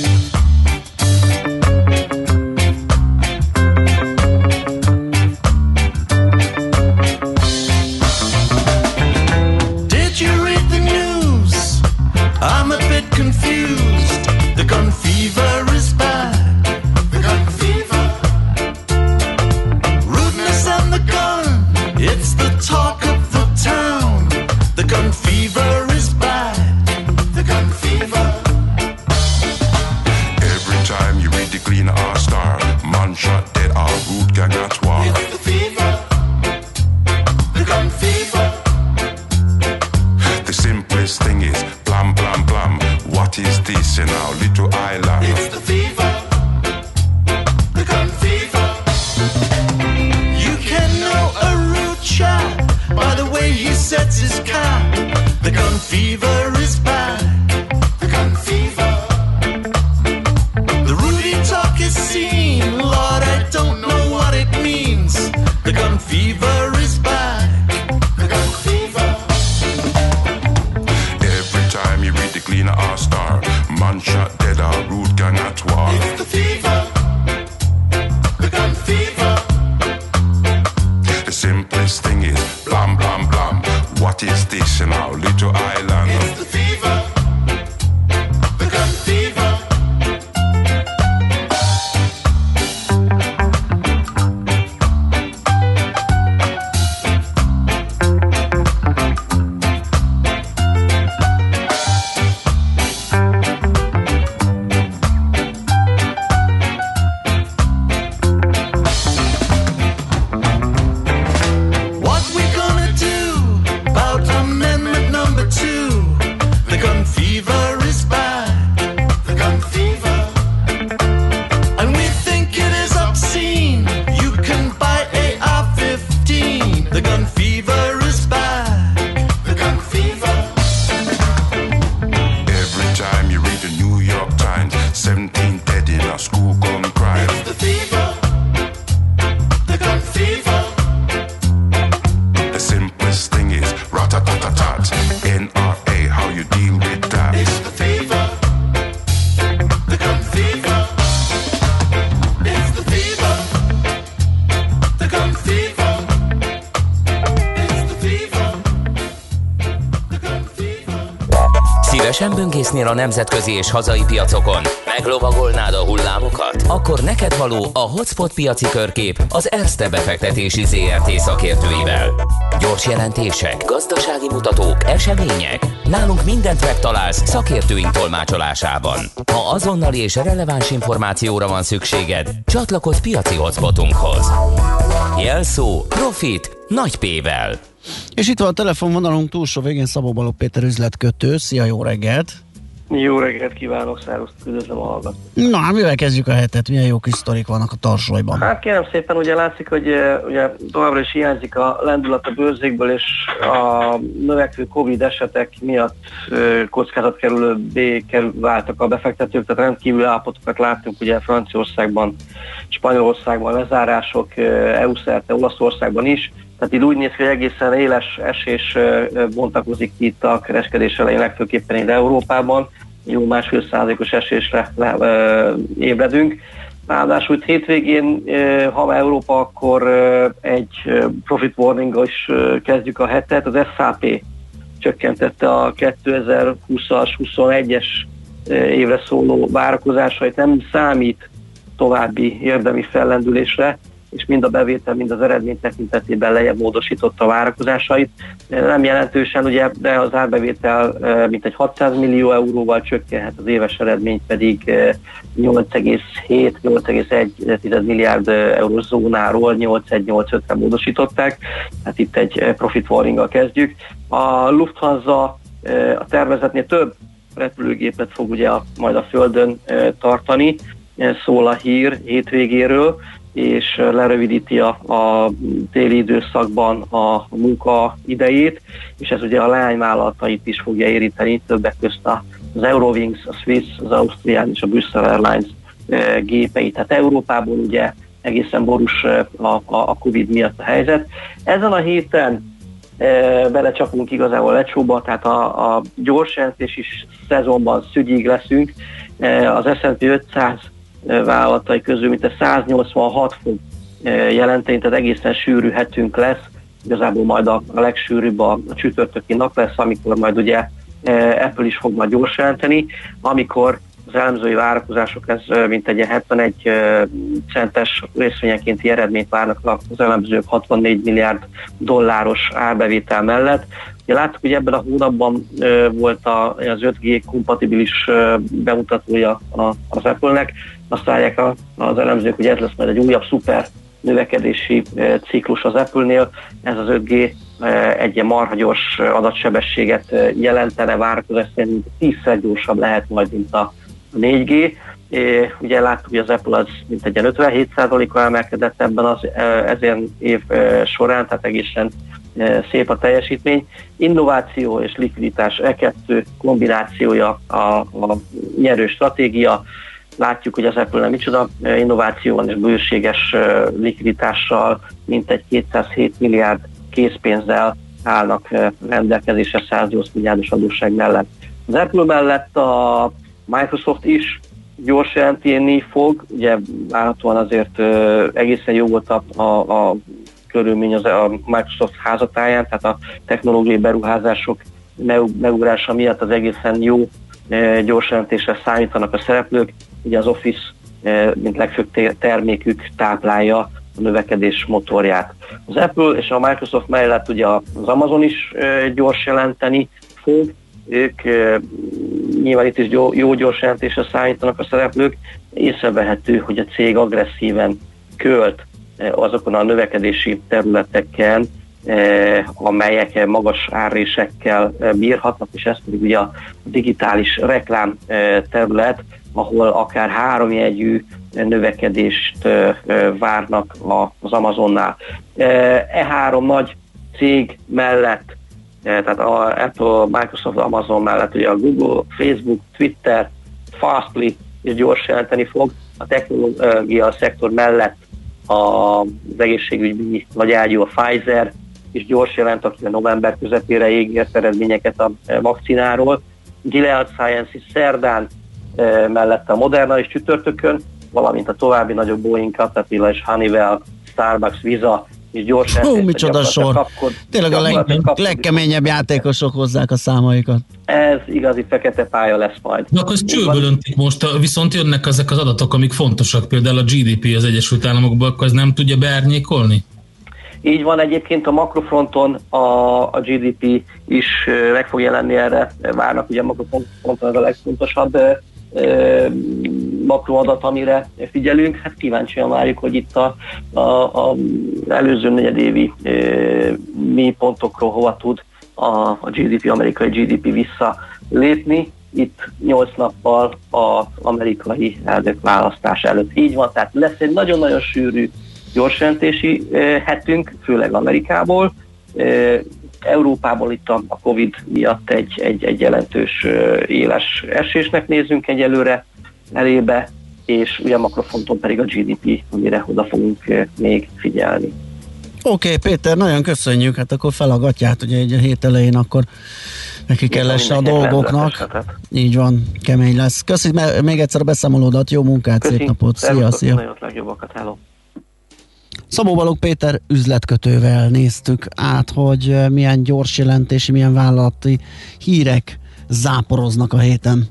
Résznél a nemzetközi és hazai piacokon? Meglovagolnád a hullámokat? Akkor neked való a Hotspot piaci körkép az Erste befektetési ZRT szakértőivel. Gyors jelentések, gazdasági mutatók, események. Nálunk mindent megtalálsz szakértőink tolmácsolásában. Ha azonnali és releváns információra van szükséged, csatlakozz piaci hotspotunkhoz. Jelszó Profit nagy P-vel.
És itt van a telefonvonalunk túlsó végén Szabó Balogh Péter üzletkötő. Szia, jó reggelt!
Jó reggelt kívánok, szervusz, üdvözlöm a hallgatót.
Na, hát mivel kezdjük a hetet? Milyen jó kis sztorik vannak a tarsolyban?
Hát kérem szépen, ugye látszik, hogy ugye továbbra is hiányzik a lendület a bőrzékből, és a növekvő Covid esetek miatt kockázatkerülőbbé váltak a befektetők, tehát rendkívül állapotokat láttunk ugye Franciaországban, Spanyolországban lezárások, EU szerte, Olaszországban is, Tehát így úgy néz ki, hogy egészen éles esés bontakozik itt a kereskedés elején, legfőképpen itt Európában. Jó másfél százalékos esésre le, ö, ébredünk. Ráadásul itt hétvégén, ha Európa, akkor egy profit warning is kezdjük a hetet. Az SAP csökkentette a 2020-as, 21-es évre szóló várakozásait, nem számít további érdemi fellendülésre, és mind a bevétel, mind az eredmény tekintetében lejjebb módosította a várakozásait. Nem jelentősen, ugye, de az árbevétel mintegy 600 millió euróval csökkenhet, az éves eredmény pedig 8,7-8,1 milliárd eurós zónáról 8,1-8,5-re módosították. Hát itt egy profit warning kezdjük. A Lufthansa a tervezetnél több repülőgépet fog ugye majd a Földön tartani, szól a hír hétvégéről, és lerövidíti a, a téli időszakban a munka idejét, és ez ugye a leányvállalatait is fogja érinteni, többek közt az Eurowings, a Swiss, az Austrian és a Brüssel Airlines gépei. Tehát Európából ugye egészen borús a, a Covid miatt a helyzet. Ezen a héten belecsapunk igazából lecsóba, tehát a, a gyors is szezonban szügyig leszünk. Az S&P 500 vállalatai közül, a 186 fog jelenteni, tehát egészen sűrű hetünk lesz, igazából majd a, legsűrűbb a, a csütörtöki nap lesz, amikor majd ugye Apple is fog majd gyors jelenteni, amikor az elemzői várakozások ez mint egy 71 centes részvényekénti eredményt várnak az elemzők 64 milliárd dolláros árbevétel mellett. Ugye láttuk, hogy ebben a hónapban volt az 5G kompatibilis bemutatója az Apple-nek, azt várják az elemzők, hogy ez lesz majd egy újabb szuper növekedési ciklus az Apple-nél. Ez az 5G egy ilyen marha gyors adatsebességet jelentene, várakozás szerint tízszer gyorsabb lehet majd, mint a 4G. Ugye láttuk, hogy az Apple az mint egy 57%-a emelkedett ebben az ezen év során, tehát egészen szép a teljesítmény. Innováció és likviditás e kettő kombinációja a, a nyerő stratégia. Látjuk, hogy az Apple micsoda innováció van és bőséges likviditással, mint egy 207 milliárd készpénzzel állnak rendelkezésre 108 milliárdos adósság mellett. Az Apple mellett a Microsoft is gyors jelenteni fog, ugye várhatóan azért egészen jó volt a, a, a körülmény az a Microsoft házatáján, tehát a technológiai beruházások megugrása miatt az egészen jó gyors jelentésre számítanak a szereplők. Ugye az Office, mint legfőbb termékük táplálja a növekedés motorját. Az Apple és a Microsoft mellett ugye az Amazon is gyors jelenteni fog, ők nyilván itt is jó, jó gyors jelentésre számítanak a szereplők, észrevehető, hogy a cég agresszíven költ azokon a növekedési területeken, amelyek magas árésekkel bírhatnak, és ez pedig ugye a digitális reklám terület, ahol akár háromjegyű növekedést várnak az Amazonnál. E három nagy cég mellett tehát a Apple, Microsoft, Amazon mellett ugye a Google, Facebook, Twitter, Fastly is gyors jelenteni fog, a technológia szektor mellett az egészségügyi nagy ágyú a Pfizer is gyors jelent, aki a november közepére ígért eredményeket a vakcináról. Gilead Sciences szerdán e, mellett a Moderna is csütörtökön, valamint a további nagyobb Boeing, Caterpillar és Honeywell, Starbucks, Visa és gyorsan.
Hú, micsoda sor. Kapkod, Tényleg a leg, legkeményebb játékosok hozzák a számaikat.
Ez igazi fekete pálya lesz majd.
Na akkor csőből öntik most, viszont jönnek ezek az adatok, amik fontosak, például a GDP az Egyesült Államokban, akkor ez nem tudja beárnyékolni?
Így van egyébként a makrofronton a, a GDP is meg fog jelenni erre, várnak ugye a makrofronton az a legfontosabb makroadat, amire figyelünk. Hát kíváncsian várjuk, hogy itt a, a, a előző negyedévi e, mi pontokról hova tud a, a GDP, amerikai GDP visszalépni. Itt 8 nappal az amerikai elnök választás előtt. Így van, tehát lesz egy nagyon-nagyon sűrű gyorsjelentési hetünk, főleg Amerikából. Európából itt a Covid miatt egy, egy, egy jelentős éles esésnek nézünk egyelőre elébe, és ugye makrofonton pedig a GDP, amire oda fogunk még figyelni.
Oké, okay, Péter, nagyon köszönjük, hát akkor fel a gatyát, ugye egy a hét elején akkor neki kell esni a dolgoknak. Így van, kemény lesz. Köszönjük még egyszer a beszámolódat, jó munkát, Köszi. szép napot, szia, szia.
Nagyon legjobbakat, hello.
Szabó Balog Péter üzletkötővel néztük át, hogy milyen gyors jelentési, milyen vállalati hírek záporoznak a héten.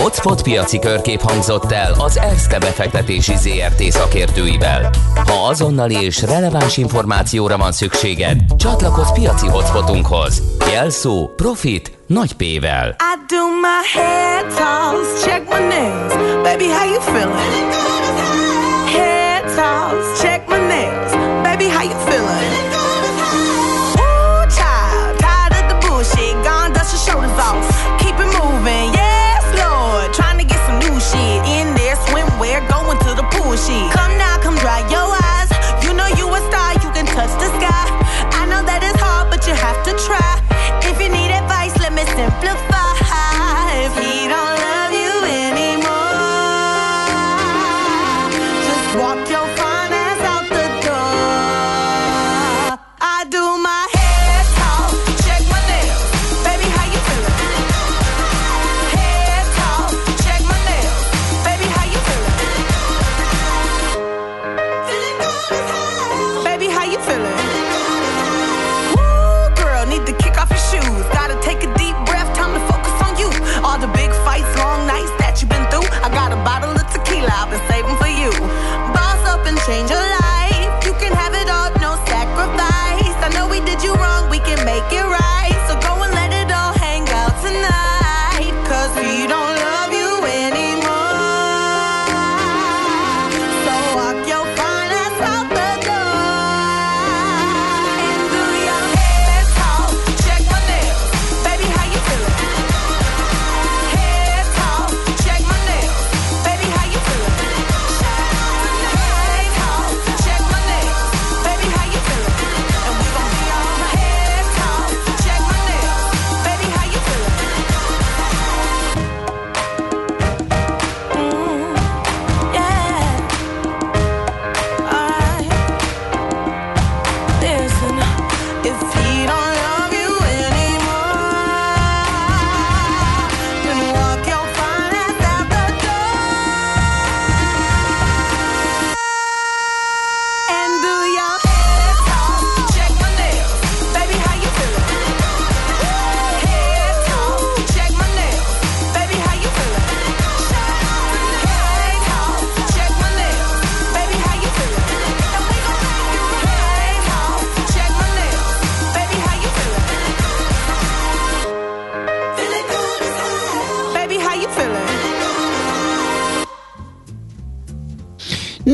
Hotspot piaci körkép hangzott el az ESZTE befektetési ZRT szakértőivel. Ha azonnali és releváns információra van szükséged, csatlakozz piaci hotspotunkhoz. Jelszó Profit nagy P-vel. I do my head toss, check my nails. Baby, how you feeling? Head toss, check my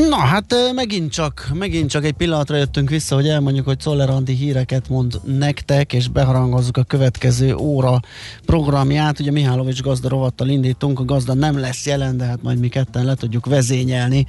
Hát megint csak, megint csak egy pillanatra jöttünk vissza, hogy elmondjuk, hogy Czoller Andi híreket mond nektek, és beharangozzuk a következő óra programját. Ugye Mihálovics gazda rovattal indítunk, a gazda nem lesz jelen, de hát majd mi ketten le tudjuk vezényelni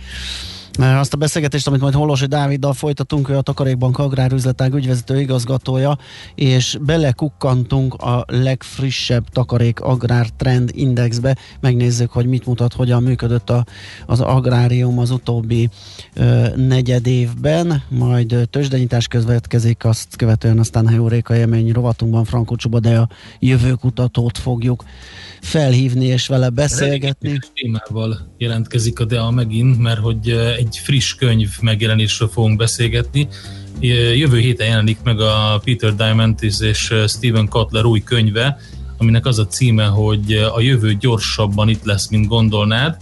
azt a beszélgetést, amit majd Holosi Dáviddal folytatunk, ő a Takarékbank Agrárüzletág ügyvezető igazgatója, és belekukkantunk a legfrissebb Takarék Agrár Trend Indexbe. Megnézzük, hogy mit mutat, hogyan működött a, az agrárium az utóbbi ö, negyed évben, majd tőzsdenyítás következik, azt követően aztán Heuréka élmény rovatunkban Frankó Csuba, de a jövőkutatót fogjuk felhívni és vele beszélgetni.
témával jelentkezik a DEA megint, mert hogy friss könyv megjelenésről fogunk beszélgetni. Jövő héten jelenik meg a Peter Diamandis és Stephen Kotler új könyve, aminek az a címe, hogy a jövő gyorsabban itt lesz, mint gondolnád.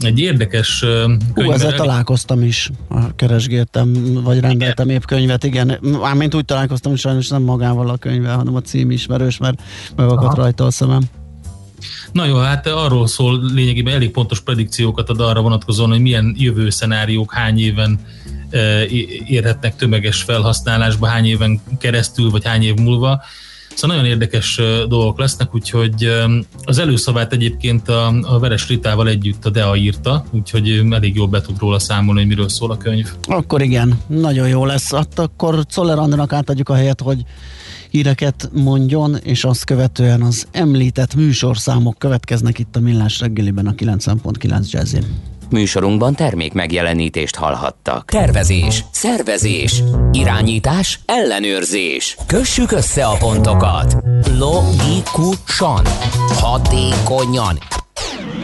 Egy érdekes könyv.
Hú, ezzel találkoztam is, keresgéltem, vagy rendeltem épp könyvet, igen. Mármint úgy találkoztam, hogy sajnos nem magával a könyvvel, hanem a cím ismerős, mert megakadt rajta a szemem.
Na jó, hát arról szól lényegében elég pontos predikciókat ad arra vonatkozóan, hogy milyen jövő szenáriók hány éven e, érhetnek tömeges felhasználásba, hány éven keresztül, vagy hány év múlva. Szóval nagyon érdekes e, dolgok lesznek, úgyhogy e, az előszavát egyébként a, a Veres Ritával együtt a DEA írta, úgyhogy elég jól be tud róla számolni, hogy miről szól a könyv.
Akkor igen, nagyon jó lesz. Hát akkor Czoller Andrának átadjuk a helyet, hogy híreket mondjon, és azt követően az említett műsorszámok következnek itt a Millás reggeliben a 90.9 Jazzin.
Műsorunkban termék megjelenítést hallhattak. Tervezés, szervezés, irányítás, ellenőrzés. Kössük össze a pontokat. Logikusan, hatékonyan.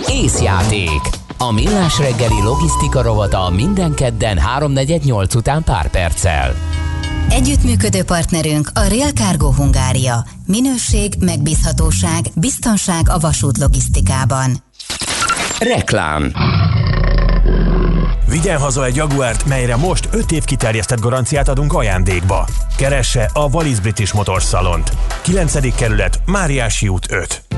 Észjáték. A millás reggeli logisztika rovata minden kedden 3.48 után pár perccel.
Együttműködő partnerünk a Real Cargo Hungária. Minőség, megbízhatóság, biztonság a vasút logisztikában.
Reklám
Vigyen haza egy Jaguárt, melyre most 5 év kiterjesztett garanciát adunk ajándékba. Keresse a Wallis British Motors Salont. 9. kerület, Máriási út 5.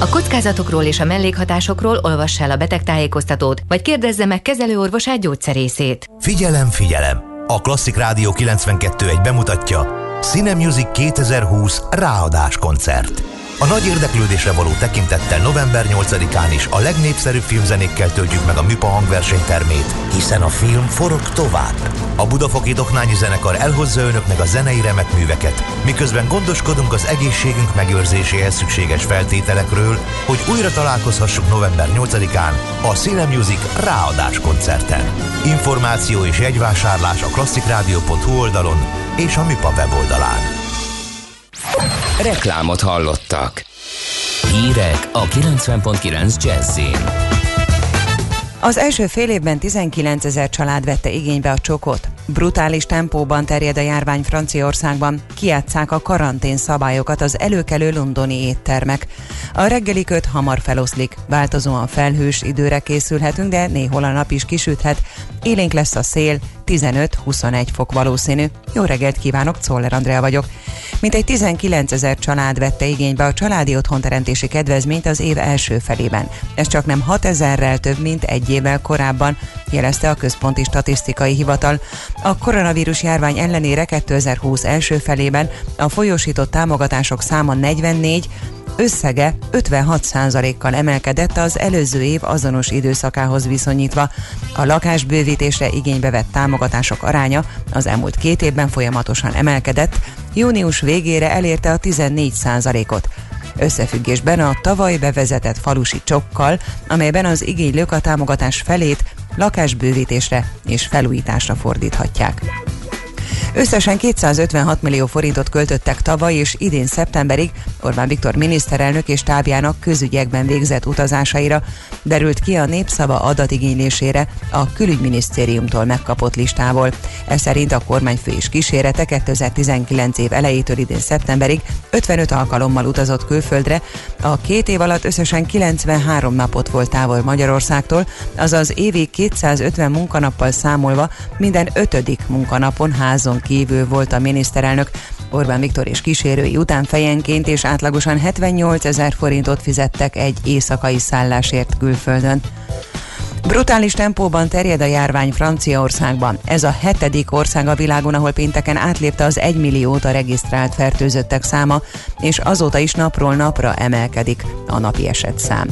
A kockázatokról és a mellékhatásokról olvassa el a betegtájékoztatót, vagy kérdezze meg kezelőorvosát gyógyszerészét.
Figyelem, figyelem! A Klasszik Rádió 92.1 bemutatja Cine Music 2020 ráadás koncert. A nagy érdeklődésre való tekintettel november 8-án is a legnépszerűbb filmzenékkel töltjük meg a MIPA hangversenytermét, hiszen a film forog tovább. A Budafoki Doknányi Zenekar elhozza önöknek a zenei remek műveket, miközben gondoskodunk az egészségünk megőrzéséhez szükséges feltételekről, hogy újra találkozhassuk november 8-án a Cine Music ráadás koncerten. Információ és jegyvásárlás a klasszikrádió.hu oldalon és a MIPA weboldalán.
Reklámot hallottak. Hírek a 90.9 Jazzin.
Az első fél évben 19 ezer család vette igénybe a csokot. Brutális tempóban terjed a járvány Franciaországban, kiátszák a karantén szabályokat az előkelő londoni éttermek. A reggeli köt hamar feloszlik, változóan felhős időre készülhetünk, de néhol a nap is kisüthet. Élénk lesz a szél, 15-21 fok valószínű. Jó reggelt kívánok, Czoller Andrea vagyok. Mintegy 19 ezer család vette igénybe a családi otthonteremtési kedvezményt az év első felében. Ez csak nem 6 ezerrel több, mint egy évvel korábban, jelezte a Központi Statisztikai Hivatal. A koronavírus járvány ellenére 2020 első felében a folyósított támogatások száma 44, összege 56%-kal emelkedett az előző év azonos időszakához viszonyítva. A lakásbővítésre igénybe vett támogatások aránya az elmúlt két évben folyamatosan emelkedett, június végére elérte a 14%-ot. Összefüggésben a tavaly bevezetett falusi csokkal, amelyben az igénylők a támogatás felét lakásbővítésre és felújításra fordíthatják. Összesen 256 millió forintot költöttek tavaly és idén szeptemberig Orbán Viktor miniszterelnök és tábjának közügyekben végzett utazásaira, derült ki a népszava adatigénylésére a külügyminisztériumtól megkapott listából. Ez szerint a kormányfő és kísérete 2019 év elejétől idén szeptemberig 55 alkalommal utazott külföldre, a két év alatt összesen 93 napot volt távol Magyarországtól, azaz évi 250 munkanappal számolva minden ötödik munkanapon házon kívül volt a miniszterelnök. Orbán Viktor és kísérői után fejenként és átlagosan 78 ezer forintot fizettek egy éjszakai szállásért külföldön. Brutális tempóban terjed a járvány Franciaországban. Ez a hetedik ország a világon, ahol pénteken átlépte az 1 millióta regisztrált fertőzöttek száma, és azóta is napról napra emelkedik a napi esetszám.